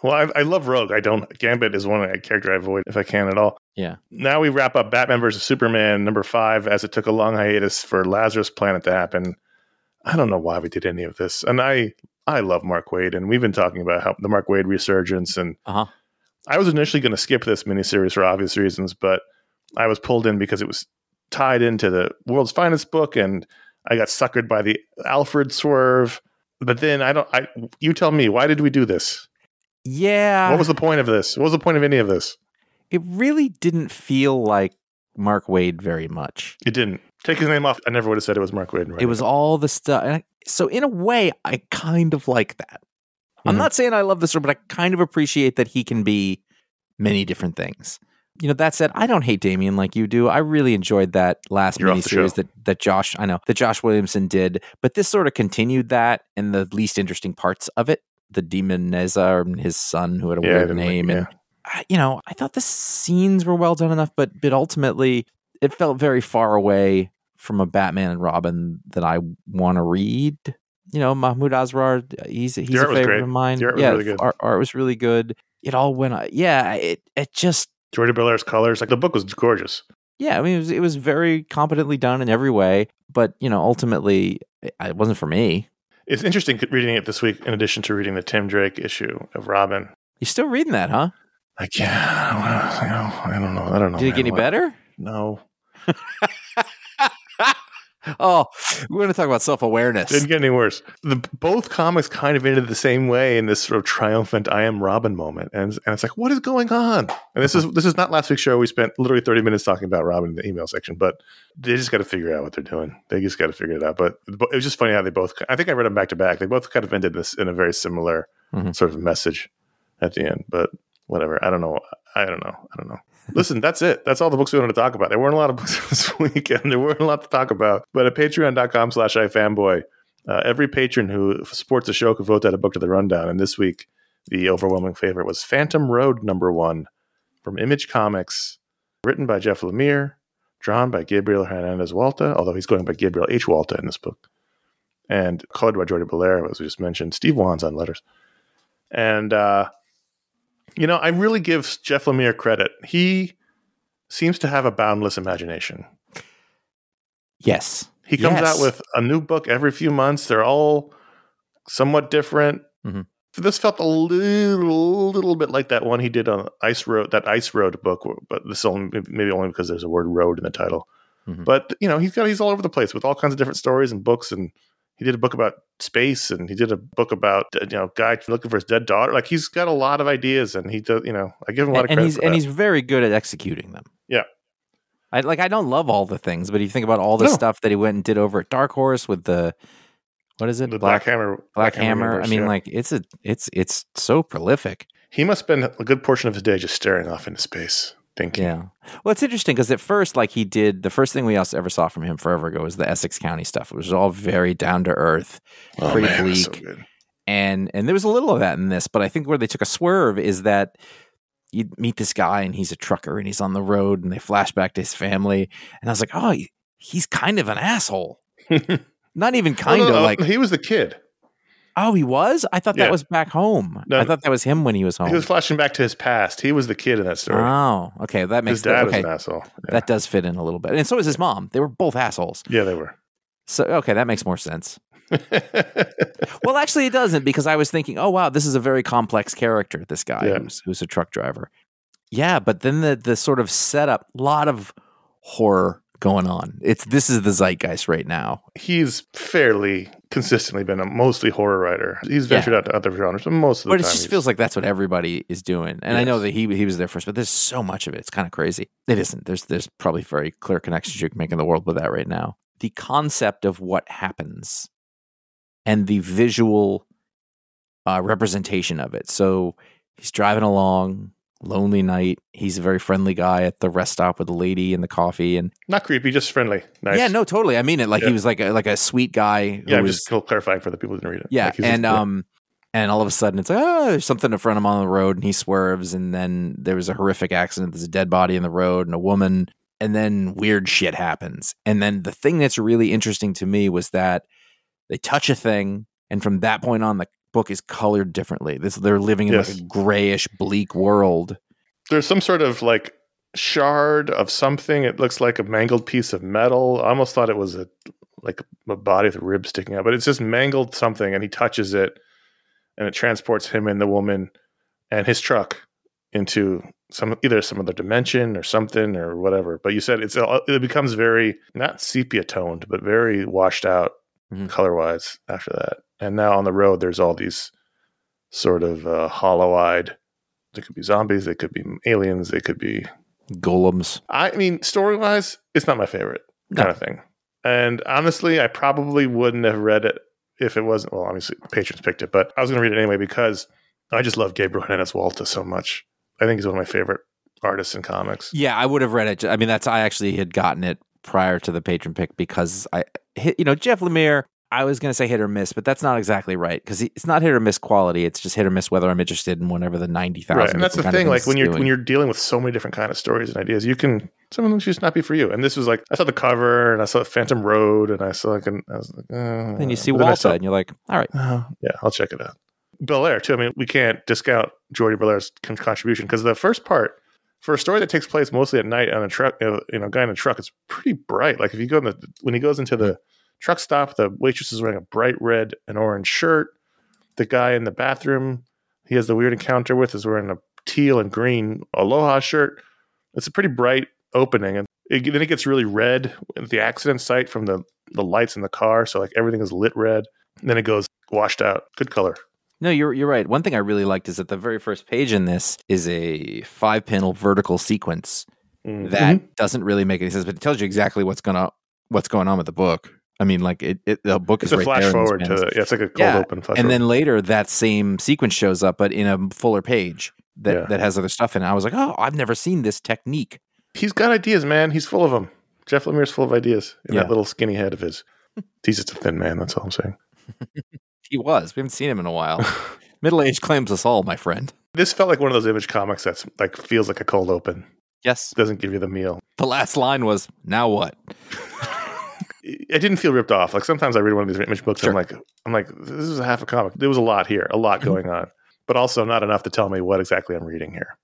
Well, I, I love Rogue. I don't. Gambit is one character I avoid if I can at all. Yeah. Now we wrap up Batman versus Superman number five as it took a long hiatus for Lazarus Planet to happen. I don't know why we did any of this, and I I love Mark Waid, and we've been talking about how the Mark Waid resurgence, and Uh-huh. I was initially going to skip this miniseries for obvious reasons, but I was pulled in because it was tied into the world's finest book, and I got suckered by the Alfred swerve. But then I don't. I you tell me why did we do this? Yeah. What was the point of this? What was the point of any of this? it really didn't feel like Mark Waid very much. It didn't. Take his name off. I never would have said it was Mark Waid. It was all the stuff. So, in a way, I kind of like that. I'm Mhm. not saying I love this, show, but I kind of appreciate that he can be many different things. You know, that said, I don't hate Damian like you do. I really enjoyed that last You're miniseries that, that Josh, I know, that Josh Williamson did, but this sort of continued that and the least interesting parts of it. The demon Nezha and his son, who had a Yeah, weird didn't like- name, and you know, I thought the scenes were well done enough, but but ultimately, it felt very far away from a Batman and Robin that I want to read. You know, Mahmoud Asrar, he's he's a favorite great. of mine. Was yeah, really good. Art, art was really good. It all went, uh, yeah. It it just, Jordie Bellaire's colors. Like the book was gorgeous. yeah. I mean, it was it was very competently done in every way, but you know, ultimately, it, it wasn't for me. It's interesting reading it this week in addition to reading the Tim Drake issue of Robin. You're still reading that, huh? Like, yeah, I don't know. I don't know. I don't know. Did it get any What- better? No. oh, we're going to talk about self awareness. Didn't get any worse. The both comics kind of ended the same way in this sort of triumphant "I am Robin" moment, and and it's like, what is going on? And this is this is not last week's show. We spent literally thirty minutes talking about Robin in the email section, but they just got to figure out what they're doing. They just got to figure it out. But it was just funny how they both. I think I read them back to back. They both kind of ended this in a very similar Mhm. sort of message at the end. But whatever. I don't know. I don't know. I don't know. Listen, that's it. That's all the books we wanted to talk about. There weren't a lot of books this weekend. there weren't a lot to talk about. But at patreon.com slash ifanboy, uh, every patron who supports the show could vote that a book to the rundown. And this week, the overwhelming favorite was Phantom Road number one from Image Comics, written by Jeff Lemire, drawn by Gabriel Hernandez Walta, although he's going by Gabriel H. Walta in this book, and colored by Jordie Bellaire, as we just mentioned. Steve Wands on letters. And, uh, you know, I really give Jeff Lemire credit. He seems to have a boundless imagination. yes. He comes Yes. out with a new book every few months. They're all somewhat different. Mhm. This felt a little, little bit like that one he did on Ice Road, that Ice Road book, but this only maybe only because there's a word "road" in the title. Mhm. But you know, he's got he's all over the place with all kinds of different stories and books, and he did a book about space, and he did a book about uh, you know guy looking for his dead daughter. Like he's got a lot of ideas, and he does. You know, I give him a lot and, of credit. and he's and he's very good at executing them. Yeah. I like I don't love all the things, but if you think about all the No. stuff that he went and did over at Dark Horse with the what is it? The Black, Hammer. Black Hammer. I universe, mean, yeah. like it's a it's it's so prolific. he must spend a good portion of his day just staring off into space, thinking. Yeah. Well, it's interesting because at first, like he did, the first thing we also ever saw from him forever ago was the Essex County stuff. It was all very down to earth, Oh, pretty man, so bleak, good. and and there was a little of that in this. But I think where they took a swerve is that you meet this guy and he's a trucker and he's on the road and they flash back to his family, and I was like, oh, he- he's kind of an asshole. Not even oh, kind Well, of no, like, he was the kid. Oh, he was. I thought Yeah. that was back home. No. I thought that was him when he was home. He was flashing back to his past. He was the kid in that story. oh, okay, that makes his dad okay. was an asshole. Yeah. That does fit in a little bit, and so was his mom. They were both assholes. yeah, they were. So okay, that makes more sense. Well, actually, it doesn't because I was thinking, oh wow, this is a very complex character. This guy Yeah. who's who's a truck driver. Yeah, but then the the sort of setup, a lot of horror going on. It's this is the zeitgeist right now. he's fairly consistently been a mostly horror writer. He's ventured out to other genres, but most of the time. But it just feels like that's what everybody is doing. And I know that he he was there first, but there's so much of it. It's kind of crazy. It isn't. There's there's probably very clear connections you can make in the world with that right now. The concept of what happens and the visual uh, representation of it. So he's driving along, lonely night. He's a very friendly guy at the rest stop with the lady and the coffee. And not creepy, just friendly. Nice. yeah, no, totally. I mean it. Like Yeah. he was like a, like a sweet guy. Who yeah. I'm was, just clarifying for the people who didn't read it. yeah, Like, he's just- and um, and all of a sudden it's like oh, there's something in front of him on the road, and he swerves, and then there was a horrific accident. There's a dead body in the road, and a woman, and then weird shit happens. And then the thing that's really interesting to me was that they touch a thing, and from that point on, the book is colored differently. This they're living in Yes. like a grayish, bleak world. there's some sort of like shard of something. It looks like a mangled piece of metal. I almost thought it was a like a body with a rib sticking out, but it's just mangled something, and he touches it, and it transports him and the woman and his truck into some either some other dimension or something or whatever. But you said it's it becomes very not sepia toned, but very washed out Mhm. color wise after that. And now on the road, there's all these sort of uh, hollow eyed. They could be zombies. They could be aliens. They could be. Golems. I mean, story wise, it's not my favorite No. kind of thing. And honestly, I probably wouldn't have read it if it wasn't. Well, obviously, patrons picked it, but I was going to read it anyway because I just love Gabriel Hernandez Walta so much. I think he's one of my favorite artists in comics. Yeah, I would have read it. I mean, that's I actually had gotten it prior to the patron pick because I hit, you know, Jeff Lemire. I was going to say hit or miss, but that's not exactly right because it's not hit or miss quality. It's just hit or miss whether I'm interested in whatever the ninety thousand. Right, and that's the thing. Like when you're when you're dealing with so many different kind of stories and ideas, you can some of them just not be for you. And this was like I saw the cover and I saw Phantom Road and I saw like an, I was like, uh, then you see but then I Walta saw- and you're like, all right, Oh, yeah, I'll check it out. Bellaire too. I mean, we can't discount Jordie Bellaire's con- contribution because the first part for a story that takes place mostly at night on a truck, uh, you know, guy in a truck, it's pretty bright. Like if you go in the when he goes into the truck stop, the waitress is wearing a bright red and orange shirt. The guy in the bathroom he has the weird encounter with is wearing a teal and green aloha shirt. It's a pretty bright opening, and it, then it gets really red at the accident site from the the lights in the car. So like everything is lit red. And then it goes washed out. Good color. No, you're you're right. One thing I really liked is that the very first page in this is a five panel vertical sequence Mhm. that doesn't really make any sense, but it tells you exactly what's gonna what's going on with the book. I mean, like it, it the book it's is a right flash there forward panels. to yeah, it's like a cold Yeah, open flash and forward. then later that same sequence shows up, but in a fuller page that Yeah. that has other stuff in it. I was like, oh, I've never seen this technique. he's got ideas, man. He's full of them. Jeff Lemire's full of ideas in Yeah. that little skinny head of his. He's just a thin man. That's all I'm saying. He was. We haven't seen him in a while. Middle age claims us all, my friend. This felt like one of those image comics that's like feels like a cold open. Yes. Doesn't give you the meal. The last line was, "Now what?" I didn't feel ripped off. Like sometimes I read one of these image books, Sure. I'm like, I'm like, this is a half a comic. There was a lot here, a lot Mm-hmm. going on, but also not enough to tell me what exactly I'm reading here,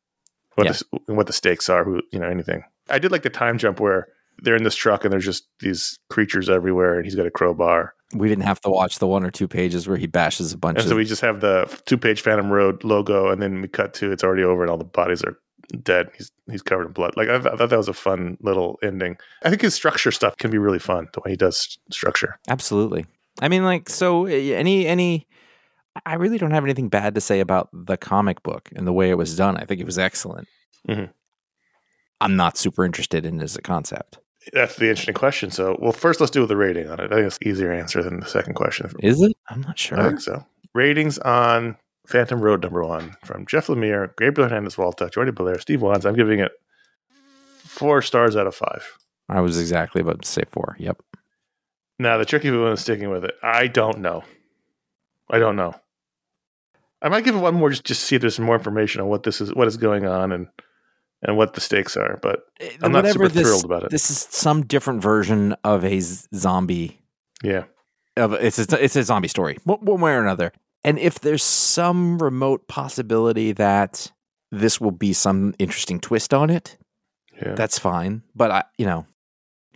what Yeah. the what the stakes are, who you know anything. I did like the time jump where they're in this truck and there's just these creatures everywhere, and he's got a crowbar, We didn't have to watch the one or two pages where he bashes a bunch and of. so we just have the two page Phantom Road logo, and then we cut to it's already over, and all the bodies are dead. He's he's covered in blood. Like I, th- I thought that was a fun little ending. I think his structure stuff can be really fun. The way he does s- structure. Absolutely. I mean, like, so uh, any any. I really don't have anything bad to say about the comic book and the way it was done. I think it was excellent. Mhm. I'm not super interested in it as a concept. That's the interesting question. So, well, first let's do the rating on it. I think it's an easier answer than the second question. Is it? I'm not I sure. think so. Ratings on Phantom Road number one from Jeff Lemire, Gabriel Hernandez Walta, Jordie Bellaire, Steve Wands. I'm giving it four stars out of five. I was exactly about to say four. Yep. Now the tricky one is sticking with it. I don't know. I don't know. I might give it one more just just see if there's some more information on what this is, what is going on, and and what the stakes are. But eh, I'm not super this, thrilled about it. This is some different version of a zombie. yeah, Of it's a, it's a zombie story, one one way or another. And if there's some remote possibility that this will be some interesting twist on it, yeah. that's fine. But I, you know,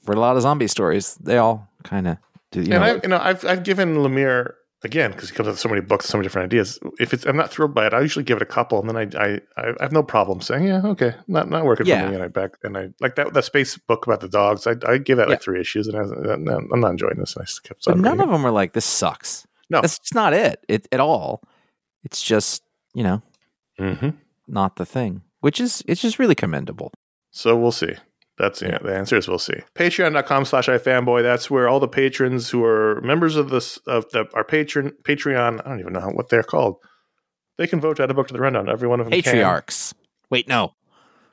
for a lot of zombie stories, they all kind of do. You and know, I, you know, I've I've given Lemire again because he comes up with so many books, so many different ideas. If it's I'm not thrilled by it, I usually give it a couple, and then I I, I have no problem saying, yeah, okay, not not working Yeah. for me, and I back and I like that that space book about the dogs. I I give that like three issues, and I, I'm not enjoying this. And I just kept but none of them are like this sucks. No. that's just not it. It at all. It's just you know. Mhm. not the thing, which is it's just really commendable. So we'll see. That's yeah, the answer is we'll see. Patreon.com slash ifanboy. That's where all the patrons who are members of this of the our patron Patreon, I don't even know how, what they're called. They can vote to add a book to the rundown. Every one of them can. Patriarchs. Wait, no.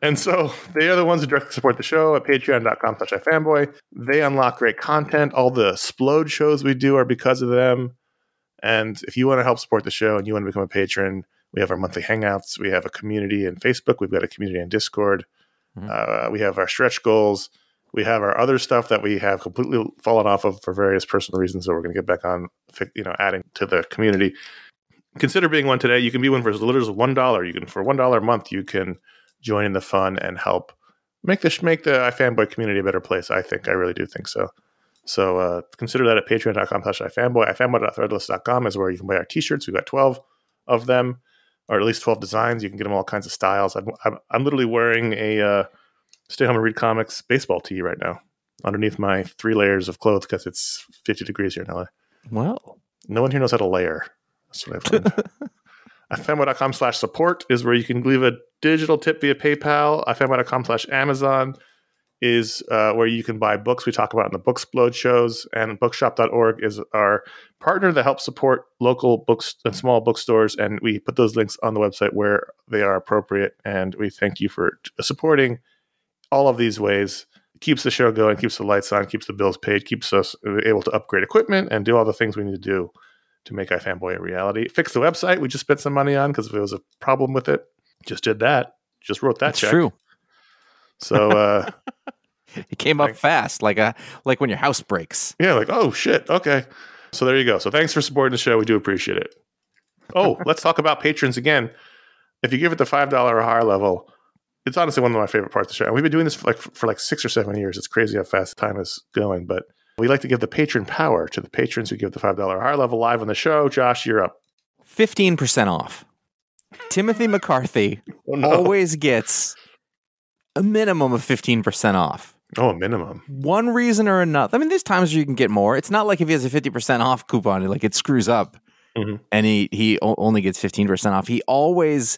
And so they are the ones who directly support the show at patreon.com slash ifanboy. They unlock great content. All the explode shows we do are because of them. And if you want to help support the show and you want to become a patron, we have our monthly hangouts. We have a community in Facebook. We've got a community in Discord. Mhm. Uh, we have our stretch goals. We have our other stuff that we have completely fallen off of for various personal reasons that we're going to get back on, you know, adding to the community. Consider being one today. You can be one for as little as one dollar. You can for one dollar a month. You can join in the fun and help make the make the iFanboy community a better place. I think I really do think so. So uh, consider that at patreon.com slash iFanboy. iFanboy.threadless.com is where you can buy our t-shirts. We've got 12 of them, or at least 12 designs. You can get them all kinds of styles. I'm, I'm, I'm literally wearing a uh, stay home and read comics baseball tee right now underneath my three layers of clothes because it's 50 degrees here in LA. Well, No one here knows how to layer. That's what I've learned. iFanboy.com slash support is where you can leave a digital tip via PayPal. iFanboy.com slash Amazon is uh, where you can buy books we talk about in the Booksplode shows. And bookshop.org is our partner that helps support local books and small bookstores. And we put those links on the website where they are appropriate. And we thank you for supporting all of these ways. Keeps the show going, keeps the lights on, keeps the bills paid, keeps us able to upgrade equipment and do all the things we need to do to make iFanboy a reality. Fix the website we just spent some money on because there was a problem with it. Just did that. Just wrote that that's check. true. So uh, It came up Thank- fast, like a like when your house breaks. yeah, like oh shit, okay. So there you go. So thanks for supporting the show. We do appreciate it. Oh, let's talk about patrons again. If you give it the five dollar or higher level, it's honestly one of my favorite parts of the show. And we've been doing this for like for like six or seven years. It's crazy how fast time is going, but we like to give the patron power to the patrons who give the five dollar or higher level live on the show. Josh, you're up. Fifteen percent off. Timothy McCarthy Oh no! always gets a minimum of fifteen percent off. oh, a minimum. One reason or another. I mean, there's times where you can get more. It's not like if he has a fifty percent off coupon, like it screws up, Mhm. and he he o- only gets fifteen percent off. He always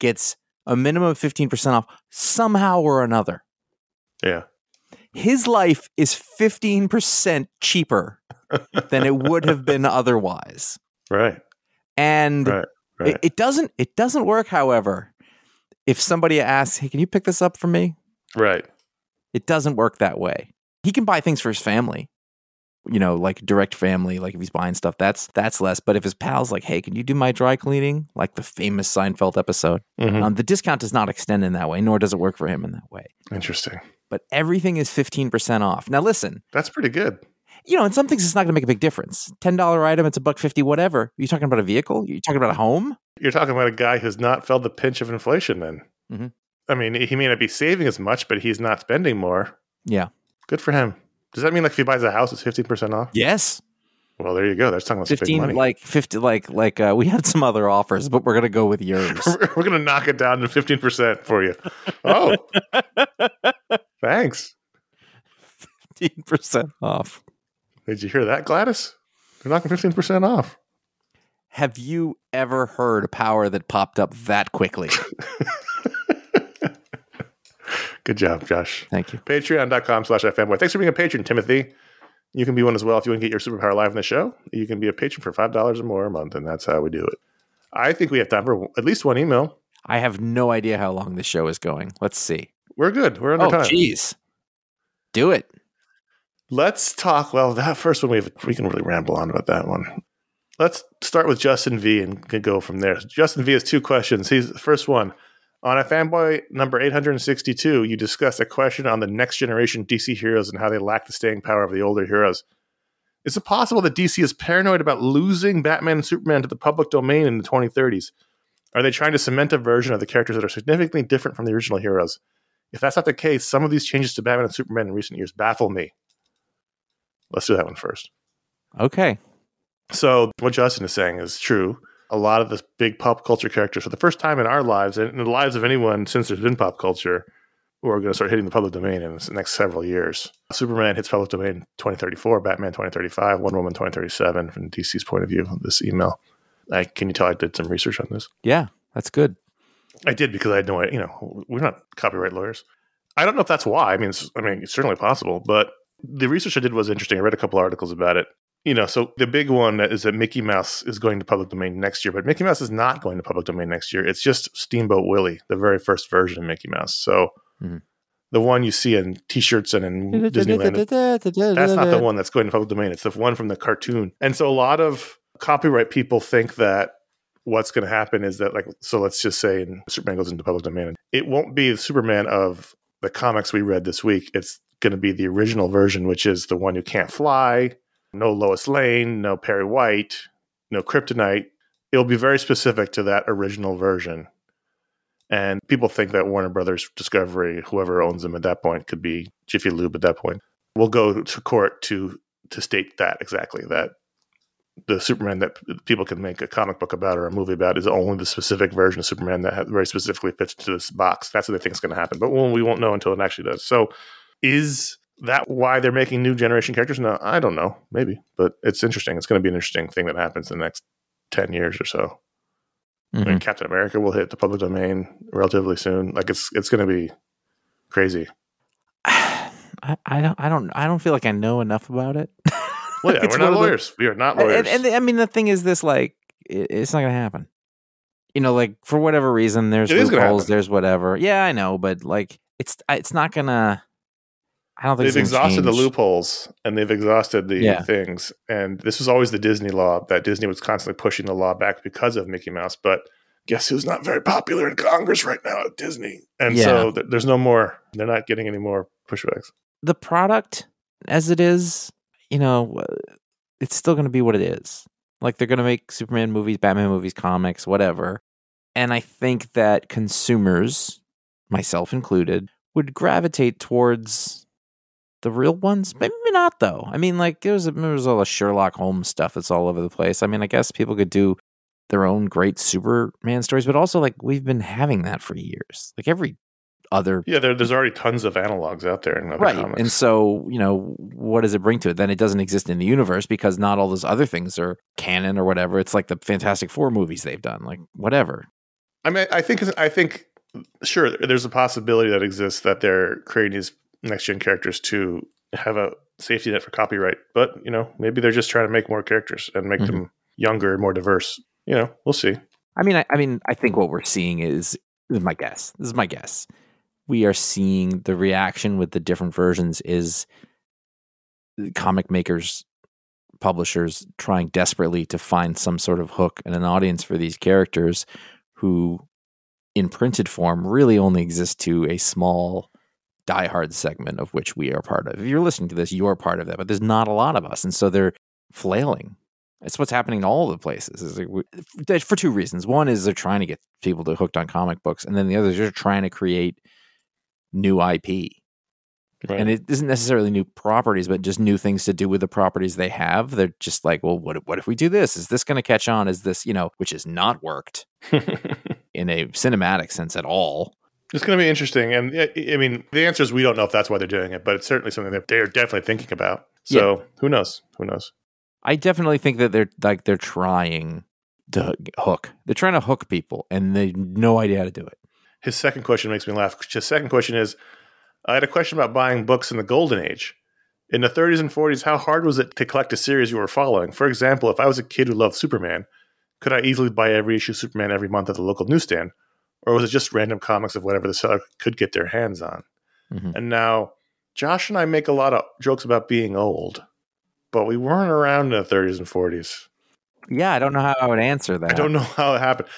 gets a minimum of fifteen percent off somehow or another. Yeah. His life is fifteen percent cheaper than it would have been otherwise, Right. and Right. Right. it, it doesn't it doesn't work. However, if somebody asks, "Hey, can you pick this up for me?" right. It doesn't work that way. He can buy things for his family. You know, like direct family, like if he's buying stuff, that's that's less. But if his pal's like, hey, can you do my dry cleaning? Like the famous Seinfeld episode. Mhm. Um, the discount does not extend in that way, nor does it work for him in that way. Interesting. But everything is 15% off. Now listen, That's pretty good. You know, in some things it's not gonna make a big difference. $10 item, it's a buck fifty, whatever. Are you talking about a vehicle? You're you talking about a home? You're talking about a guy who's not felt the pinch of inflation. Then, Mhm. I mean, he may not be saving as much, but he's not spending more. Yeah. Good for him. Does that mean like if he buys a house, it's fifteen percent off? Yes. Well, there you go. That's talking about some big 15 money. like 50 like like uh, we had some other offers, but we're gonna go with yours. We're gonna knock it down to fifteen percent for you. Oh, thanks. 15% off. Did you hear that, Gladys? They're knocking fifteen percent off. Have you ever heard a power that popped up that quickly? Good job, Josh. Thank you. Patreon.com slash fanboy. Thanks for being a patron, Timothy. You can be one as well if you want to get your superpower live in the show. You can be a patron for $5 or more a month, and that's how we do it. I think we have time for at least one email. I have no idea how long this show is going. Let's see. We're good. We're under Oh, time. jeez. Do it. Let's talk. Well, that first one we have, we can really ramble on about that one. Let's start with Justin V and go from there. Justin V has two questions. He's the first one on a fanboy number 862. You discussed a question on the next generation DC heroes and how they lack the staying power of the older heroes. Is it possible that DC is paranoid about losing Batman and Superman to the public domain in the 2030s? Are they trying to cement a version of the characters that are significantly different from the original heroes? If that's not the case, some of these changes to Batman and Superman in recent years baffle me. Let's do that one first. Okay. So, what Justin is saying is true. A lot of the big pop culture characters, for the first time in our lives and in the lives of anyone since there's been pop culture, who are going to start hitting the public domain in the next several years. Superman hits public domain 2034, Batman 2035, Wonder Woman 2037, from DC's point of view. This email. I, can you tell I did some research on this? Yeah, that's good. I did because I had no idea. You know, we're not copyright lawyers. I don't know if that's why. I mean, it's, I mean, it's certainly possible, but the research I did was interesting. I read a couple articles about it. You know, so the big one is that Mickey Mouse is going to public domain next year, but Mickey Mouse is not going to public domain next year. It's just Steamboat Willie, the very first version of Mickey Mouse. So Mhm. the one you see in T-shirts and in Disneyland, that's not the one that's going to public domain. It's the one from the cartoon. And so a lot of copyright people think that what's going to happen is that, like, so let's just say in Superman goes into public domain, it won't be the Superman of the comics we read this week. It's going to be the original version, which is the one who can't fly, no Lois Lane, no Perry White, no Kryptonite. It'll be very specific to that original version. And people think that Warner Brothers Discovery, whoever owns them at that point, could be Jiffy Lube at that point, will go to court to to state that exactly that the Superman that people can make a comic book about or a movie about is only the specific version of Superman that very specifically fits into this box. That's what they think is going to happen, but we won't know until it actually does. So, is that why they're making new generation characters? No, I don't know. Maybe, but it's interesting. It's going to be an interesting thing that happens in the next ten years or so. I mean, Mhm. Captain America will hit the public domain relatively soon. Like it's it's going to be crazy. I, I don't. I don't. I don't feel like I know enough about it. Well, yeah, we're not of the- lawyers. we are not lawyers. And, and I mean, the thing is, this like it, it's not going to happen. You know, like for whatever reason, there's It loopholes, there's whatever. Yeah, I know, but like it's it's not gonna. I don't think they've exhausted the loopholes and they've exhausted the Yeah. things. And this was always the Disney law that Disney was constantly pushing the law back because of Mickey Mouse. But guess who's not very popular in Congress right now at Disney? And so th- there's no more. They're not getting any more pushbacks. The product, as it is, you know, it's still going to be what it is. Like they're going to make Superman movies, Batman movies, comics, whatever. And I think that consumers, myself included, would gravitate towards the real ones. Maybe not though. I mean, like there's there's all the Sherlock Holmes stuff that's all over the place. I mean, I guess people could do their own great Superman stories, but also like we've been having that for years. Like every other Yeah, there, there's already tons of analogs out there in other right comics. and so you know what does it bring to it then it doesn't exist in the universe because not all those other things are canon or whatever it's like the fantastic four movies they've done like whatever I mean, I think I think sure there's a possibility that exists that they're creating these next gen characters to have a safety net for copyright, but you know maybe they're just trying to make more characters and make Mhm. them younger and more diverse. You know, we'll see. i mean I, I mean i think what we're seeing is this is my guess this is my guess we are seeing the reaction with the different versions is comic makers publishers trying desperately to find some sort of hook and an audience for these characters who in printed form really only exist to a small diehard segment of which we are part of. If you're listening to this, you're part of that, but there's not a lot of us. And so they're flailing. It's what's happening in all the places. Like for two reasons. One is they're trying to get people to hooked on comic books, and then the other is they're trying to create new IP. Right. And it isn't necessarily new properties, but just new things to do with the properties they have. They're just like, well, what, what if we do this? Is this going to catch on? Is this, you know, which has not worked in a cinematic sense at all. It's going to be interesting, and I mean, the answer is we don't know if that's why they're doing it, but it's certainly something that they're definitely thinking about. So who knows? Who knows? I definitely think that they're like they're trying to hook. They're trying to hook people, and they have no idea how to do it. His second question makes me laugh. His second question is, I had a question about buying books in the golden age. In the 30s and 40s, how hard was it to collect a series you were following? For example, if I was a kid who loved Superman, could I easily buy every issue of Superman every month at the local newsstand? Or was it just random comics of whatever the seller could get their hands on? Mhm. And now, Josh and I make a lot of jokes about being old, but we weren't around in the 30s and 40s. Yeah, I don't know how I would answer that. I don't know how it happened.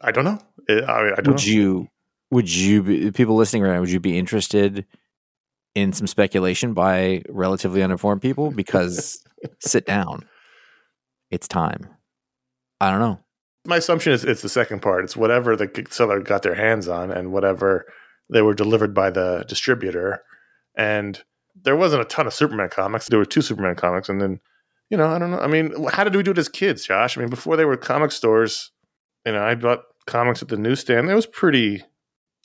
I don't know. I, I don't Would know. you? Would you? Be, people listening right now, would you be interested in some speculation by relatively uninformed people? Because sit down, it's time. I don't know. My assumption is it's the second part. It's whatever the seller got their hands on and whatever they were delivered by the distributor. And there wasn't a ton of Superman comics. There were two Superman comics, and then you know, I don't know. I mean, how did we do it as kids, Josh? I mean, before there were comic stores, you know, I bought comics at the newsstand. There was pretty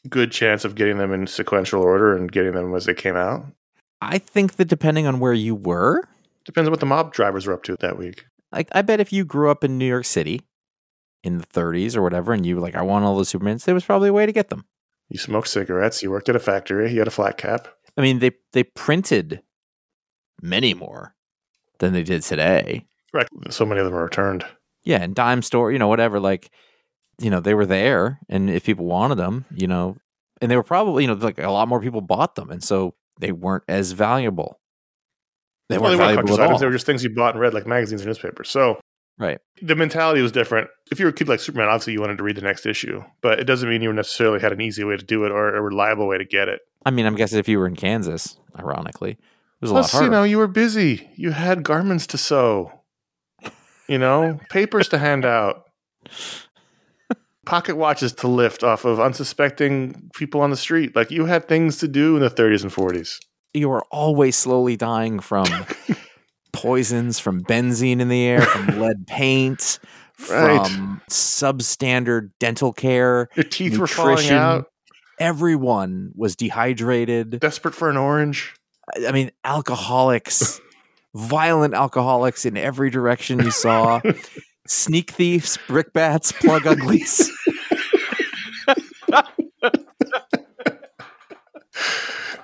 good chance of getting them in sequential order and getting them as they came out. I think that depending on where you were, Depends on what the mob drivers were up to that week. like I bet if you grew up in New York City in the 30s or whatever, and you were like, I want all the Supermans, there was probably a way to get them. You smoked cigarettes. You worked at a factory. You had a flat cap. I mean, they they printed many more than they did today. Right. So many of them are returned. Yeah, and dime store, you know, whatever. Like, you know, they were there, and if people wanted them, you know, and they were probably, you know, like a lot more people bought them, and so they weren't as valuable. They Well, weren't they weren't valuable at items. all. They were just things you bought and read, like magazines or newspapers. So right. the mentality was different. If you were a kid like Superman, obviously you wanted to read the next issue, but it doesn't mean you necessarily had an easy way to do it or a reliable way to get it. I mean, I'm guessing if you were in Kansas, ironically, it was a lot Plus, harder. you know, you were busy. You had garments to sew, you know, papers to hand out, pocket watches to lift off of unsuspecting people on the street. Like you had things to do in the 30s and 40s. you were always slowly dying from poisons, from benzene in the air, from lead paint, Right. from substandard dental care. Your teeth were falling out, Everyone was dehydrated. desperate for an orange. I mean, alcoholics, violent alcoholics in every direction you saw. Sneak thieves, brickbats, plug uglies.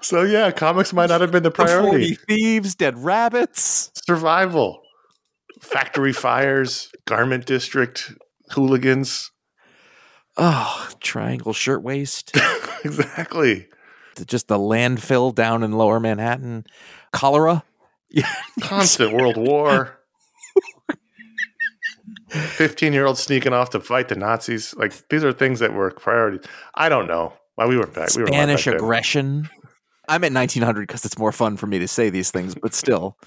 So yeah, comics might not have been the the 40 priority. thieves, dead rabbits. Survival, factory fires, garment district, hooligans. Oh, triangle shirtwaist. exactly. Just the landfill down in lower Manhattan. Cholera. Constant World War. 15 year old sneaking off to fight the Nazis. Like, these are things that were priorities. I don't know. Why we weren't back. We were Spanish back aggression. I'm at 1900 because it's more fun for me to say these things, but still.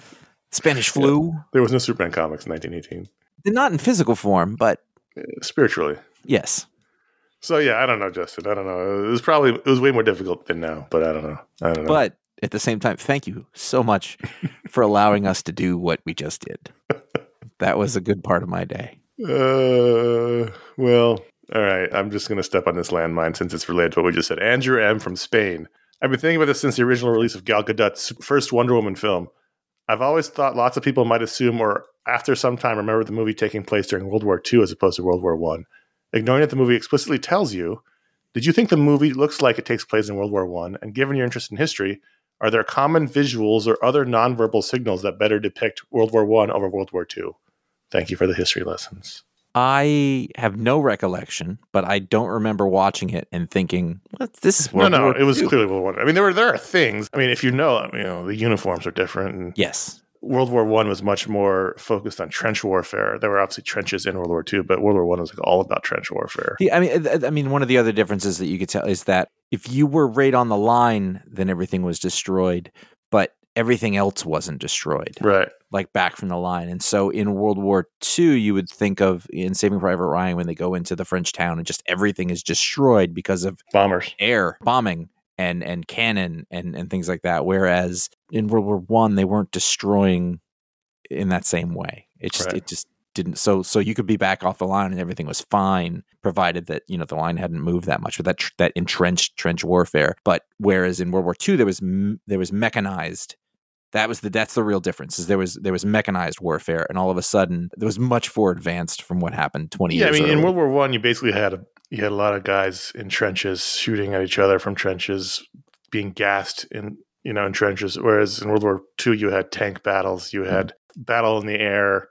Spanish flu. There was no Superman comics in 1918, They're not in physical form, but uh, spiritually. yes. So yeah, I don't know, Justin. I don't know. It was probably it was way more difficult than now, but I don't know. I don't know. But at the same time, thank you so much for allowing us to do what we just did. That was a good part of my day. Uh, well, all right. I'm just going to step on this landmine since it's related to what we just said. Andrew M. from Spain. I've been thinking about this since the original release of Gal Gadot's first Wonder Woman film. I've always thought lots of people might assume or after some time remember the movie taking place during World War II as opposed to World War One. Ignoring that the movie explicitly tells you, did you think the movie looks like it takes place in World War One? And given your interest in history, are there common visuals or other nonverbal signals that better depict World War One over World War II? Thank you for the history lessons. I have no recollection, but I don't remember watching it and thinking, "What? This is World no, no, War it was II." clearly World War. I mean, there were there are things. I mean, if you know, you know, the uniforms are different, and Yes, World War One was much more focused on trench warfare. There were obviously trenches in World War Two, but World War One was like all about trench warfare. Yeah, I mean, I- mean, one of the other differences that you could tell is that if you were right on the line, then everything was destroyed, everything else wasn't destroyed, Right. like back from the line. And so in World War II, you would think of in Saving Private Ryan when they go into the French town and just everything is destroyed because of Bombers. air bombing and and cannon and and things like that. Whereas in World War One, they weren't destroying in that same way. It just Right. it just didn't. So so you could be back off the line and everything was fine, provided that you know the line hadn't moved that much with that tr- that entrenched trench warfare. But whereas in World War II there was m- there was mechanized. That was the that's the real difference. Is there was there was mechanized warfare, and all of a sudden there was much more advanced from what happened twenty Yeah, I years. mean, in. World War One, you basically had a you had a lot of guys in trenches shooting at each other from trenches, being gassed in you know in trenches. Whereas in World War II, you had tank battles, you mm-hmm. had battle in the air,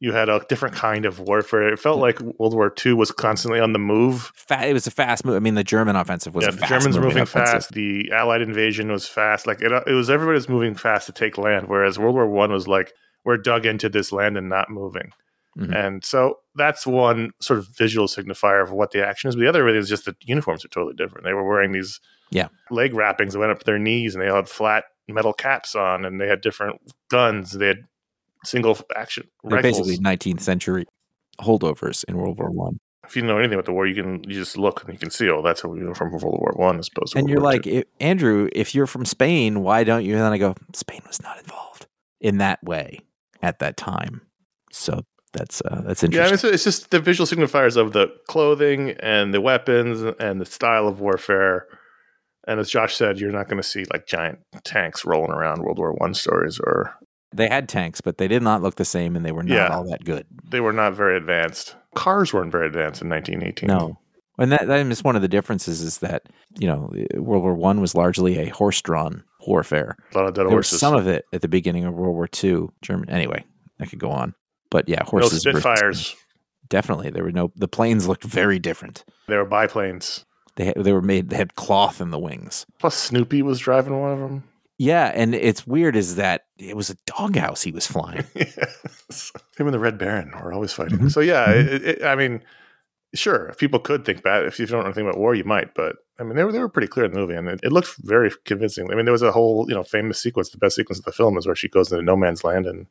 you had a different kind of warfare. It felt like World War II was constantly on the move. Fa- it was a fast move. I mean, the German offensive was Yeah, the Germans were moving fast. The Allied invasion was fast. Like it, it was everybody was moving fast to take land. Whereas World War One was like we're dug into this land and not moving. Mhm. And so that's one sort of visual signifier of what the action is. But the other really is just the uniforms are totally different. They were wearing these Yeah. leg wrappings that went up to their knees, and they all had flat metal caps on, and they had different guns. They had single action They're rifles. basically 19th century holdovers in World War One. if you know anything about the war, you can you just look and you can see, oh, that's a uniform from World War One as opposed to And World you're War like, II. "I- Andrew, if you're from Spain, why don't you? And then I go, Spain was not involved in that way at that time. So that's uh, that's Yeah, I interesting. it's, it's just the visual signifiers of the clothing and the weapons and the style of warfare. And as Josh said, you're not going to see like giant tanks rolling around World War One stories, or they had tanks, but they did not look the same, and they were not Yeah. all that good. they were not very advanced. Cars weren't very advanced in 1918. No. And that, that is one of the differences is that you know World War One was largely a horse-drawn warfare. a lot of dead There was some of it at the beginning of World War Two. German, anyway, I could go on, but yeah, horses. versus- Spitfires. definitely, there were no. The planes looked very different. They were biplanes. They had, they were made. They had cloth in the wings. Plus, Snoopy was driving one of them. Yeah, and it's weird is that it was a doghouse he was flying. Yes. Him and the Red Baron were always fighting. Mhm. So yeah, Mhm. it, it, I mean, sure, if people could think bad. If you don't know anything about war, you might. But I mean, they were they were pretty clear in the movie, and it, it looked very convincing. I mean, there was a whole you know famous sequence. The best sequence of the film is where she goes into no man's land, and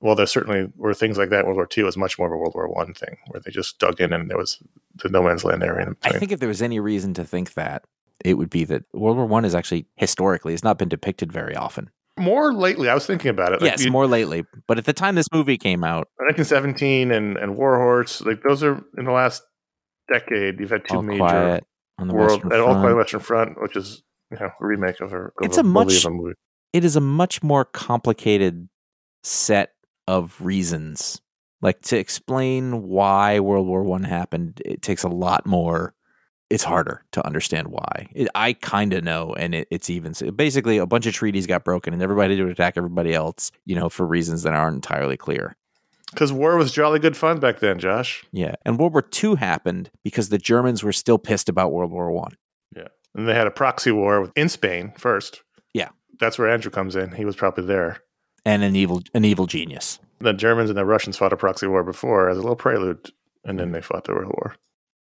well, there certainly were things like that. World War II was much more of a World War One thing, where they just dug in and there was the no man's land area. I think if there was any reason to think that, it would be that World War One is actually historically has not been depicted very often. more lately, I was thinking about it. Like, yes, more lately, but at the time this movie came out, 1917 and and War Horse, like those are in the last decade. You've had two all major quiet on the world Western and all quiet Front. Western Front, which is you know a remake of a. Of It's a movie much- a movie. It is a much more complicated set of reasons. Like to explain why World War One happened, it takes a lot more. It's harder to understand why. It, I kind of know, and it, it's even basically a bunch of treaties got broken, and everybody to attack everybody else, you know, for reasons that aren't entirely clear. Because war was jolly good fun back then, Josh. Yeah, and World War II happened because the Germans were still pissed about World War One. Yeah, and they had a proxy war in Spain first. Yeah. That's where Andrew comes in. He was probably there. and an evil an evil genius. The Germans and the Russians fought a proxy war before as a little prelude, and then they fought the World War.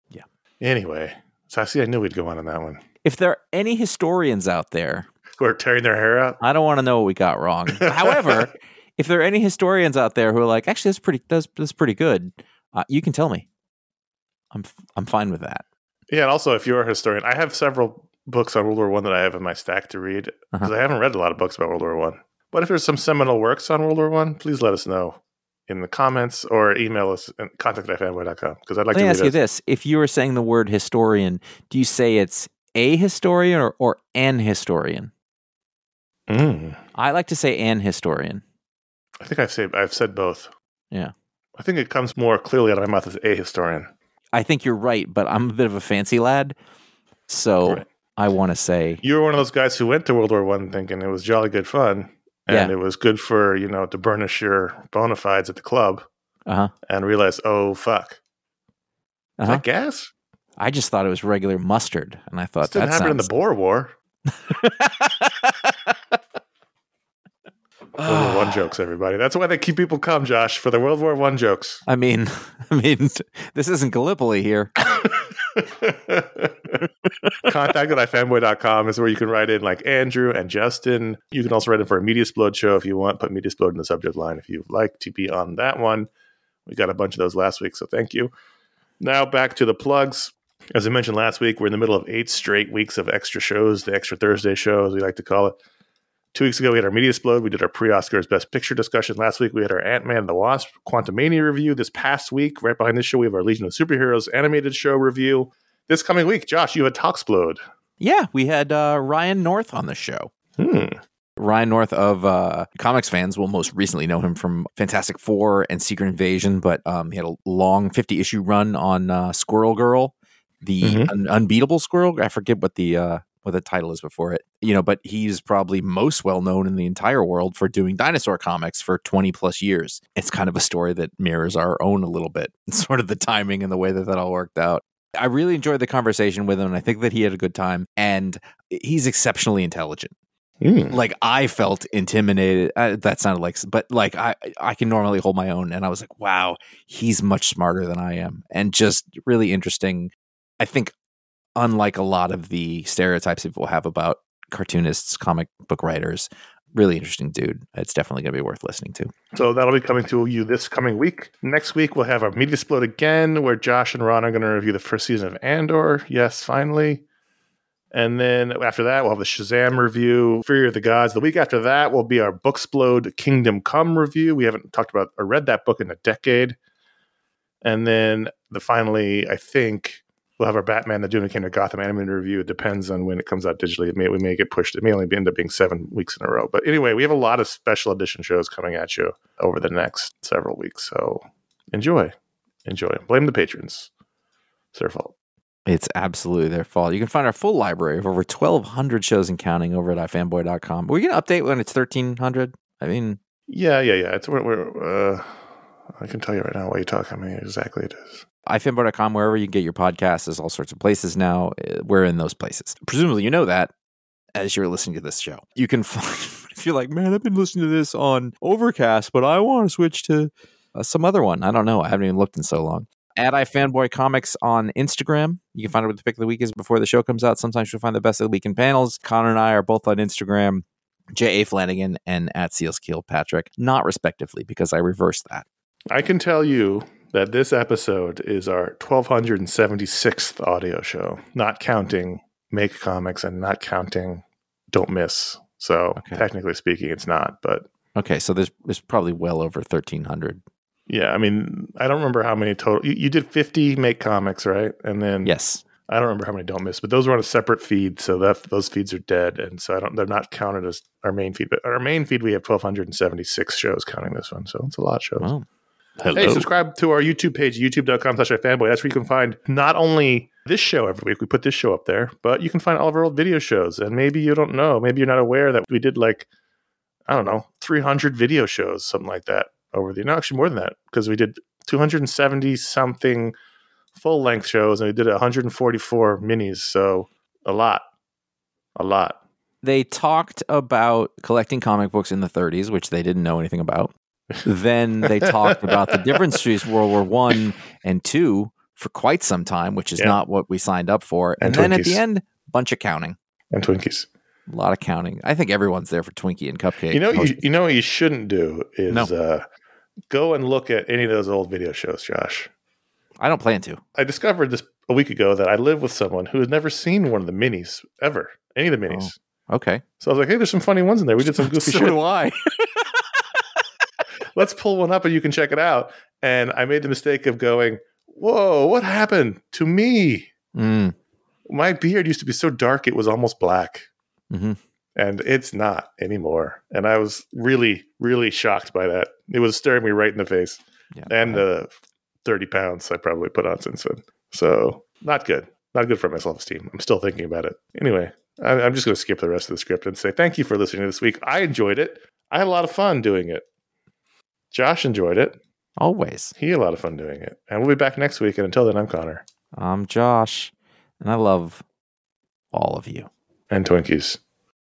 Yeah. Anyway, so I see. I knew we'd go on on that one. If there are any historians out there, Who are tearing their hair out? I don't want to know what we got wrong. However, if there are any historians out there who are like, actually, that's pretty that's, that's pretty good, uh, you can tell me. I'm I'm fine with that. Yeah, and also if you're a historian, I have several books on World War One that I have in my stack to read because Uh-huh. I haven't read a lot of books about World War One. But if there's some seminal works on World War One, please let us know in the comments or email us at contact at fanboy.com because I'd like Let to me ask you this: If you were saying the word historian, do you say it's a historian or, or an historian? Mm. I like to say an historian. I think I've said I've said both. Yeah. I think it comes more clearly out of my mouth as a historian. I think you're right, but I'm a bit of a fancy lad, so Right. I want to say You were one of those guys who went to World War One thinking it was jolly good fun, and Yeah. it was good for you know to burnish your bona fides at the club, uh huh. and realize oh fuck, Uh-huh. that gas? I just thought it was regular mustard, and I This thought didn't that happen in the. Boer War. World War One jokes, everybody. That's why they keep people calm, Josh, for the World War One jokes. I mean, I mean, this isn't Gallipoli here. Contact at ifanboy.com is where you can write in like Andrew and Justin. You can also write in for a Media Explode show if you want. Put Media Explode in the subject line if you'd like to be on that one. We got a bunch of those last week, so thank you. Now back to the plugs. As I mentioned last week, we're in the middle of eight straight weeks of extra shows, the extra Thursday show, as we like to call it. Two weeks ago, we had our Media Explode. We did our pre Oscars Best Picture discussion. Last week, we had our Ant Man and the Wasp Quantumania review. This past week, right behind this show, we have our Legion of Superheroes animated show review. This coming week, Josh, you had Talksplode. Yeah, we had uh, Ryan North on the show. Hmm. Ryan North of uh, comics fans will most recently know him from Fantastic Four and Secret Invasion, but um, he had a long 50 issue run on uh, Squirrel Girl, the Mhm. un- unbeatable Squirrel. I forget what the uh, what the title is before it. You know, but he's probably most well known in the entire world for doing dinosaur comics for 20 plus years. It's kind of a story that mirrors our own a little bit, sort of the timing and the way that that all worked out. I really enjoyed the conversation with him, and I think that he had a good time. And he's exceptionally intelligent. Mm. Like I felt intimidated. Uh, that sounded like, but like I, I can normally hold my own, and I was like, wow, he's much smarter than I am, and just really interesting. I think, unlike a lot of the stereotypes people have about cartoonists, comic book writers, really interesting dude. It's definitely going to be worth listening to. So that'll be coming to you this coming week. Next week we'll have our media explode again, where Josh and Ron are going to review the first season of Andor. Yes, finally. And then after that, we'll have the Shazam review, Fury of the Gods. The week after that will be our Booksplode Kingdom Come review. We haven't talked about or read that book in a decade. And then the finally, I think we'll have our Batman: The Came to Gotham animated review. It depends on when it comes out digitally. It may we may get pushed. It may only end up being seven weeks in a row. But anyway, we have a lot of special edition shows coming at you over the next several weeks. So enjoy, enjoy. Blame the patrons. It's their fault. It's absolutely their fault. You can find our full library of over 1,200 shows and counting over at ifanboy.com. Are we going to update when it's 1,300? I mean, Yeah, yeah, yeah. It's we're, we're uh, I can tell you right now while you talk. How many exactly it is. ifanboy.com, wherever you get your podcasts, there's all sorts of places now. Uh, We're in those places. Presumably, you know that as you're listening to this show. You can find, if you're like, man, I've been listening to this on Overcast, but I want to switch to uh, some other one. I don't know. I haven't even looked in so long. At iFanboy Comics on Instagram. You can find out what the pick of the week is before the show comes out. Sometimes you'll find the best of the week in panels. Conor and I are both on Instagram. J.A. Flanagan and at Seals Patrick, not respectively, because I reversed that. I can tell you that this episode is our 1276th audio show, not counting Make Comics and not counting Don't Miss. So Okay. technically speaking, it's not. But Okay, so there's there's probably well over thirteen hundred. yeah, I mean, I don't remember how many total. You, you did 50 Make Comics, right? And then Yes. I don't remember how many Don't Miss, but those were on a separate feed, so that those feeds are dead, and so I don't. They're not counted as our main feed. But our main feed, we have 1276 shows, counting this one. So it's a lot of shows. Well, Hey, subscribe to our YouTube page, youtube.com slash fanboy. That's where you can find not only this show every week, we put this show up there, but you can find all of our old video shows. And maybe you don't know, maybe you're not aware that we did like, I don't know, 300 video shows, something like that over the, no, actually more than that, because we did 270 something full length shows and we did 144 minis. So a lot, a lot. They talked about collecting comic books in the 30s, which they didn't know anything about. Then they talked about the difference between World War One and Two for quite some time, which is Yeah. not what we signed up for. And, And then at the end, bunch of counting, And Twinkies. a lot of counting. I think everyone's there for Twinkie and cupcake. You know, you, you know what you shouldn't do is No. uh, go and look at any of those old video shows, Josh. I don't plan to. I discovered this a week ago that I live with someone who has never seen one of the minis ever, any of the minis. Okay, So I was like, "Hey, there's some funny ones in there. We did some goofy so shit. do I. Let's pull one up and you can check it out." And I made the mistake of going, "Whoa, what happened to me? Mm, My beard used to be so dark it was almost black, mhm. and it's not anymore." And I was really, really shocked by that. It was staring me right in the face. Yeah, and the 30 pounds I probably put on since then. So not good. Not good for my self esteem. I'm still thinking about it. Anyway, I, I'm just going to skip the rest of the script and say thank you for listening to this week. I enjoyed it. I had a lot of fun doing it. Josh enjoyed it. always. He had a lot of fun doing it. And we'll be back next week. And until then, I'm Conor I'm Josh, and I love all of you and Twinkies.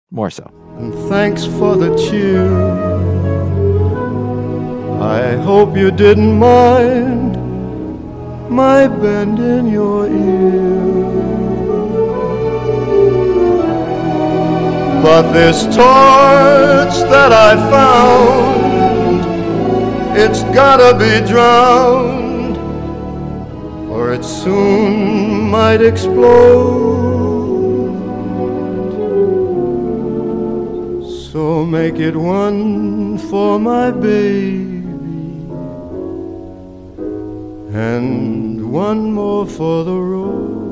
more so. And thanks for the cheer. I hope you didn't mind my bend in your ear. But this torch that I found, it's gotta be drowned, or it soon might explode. So make it one for my baby and one more for the road.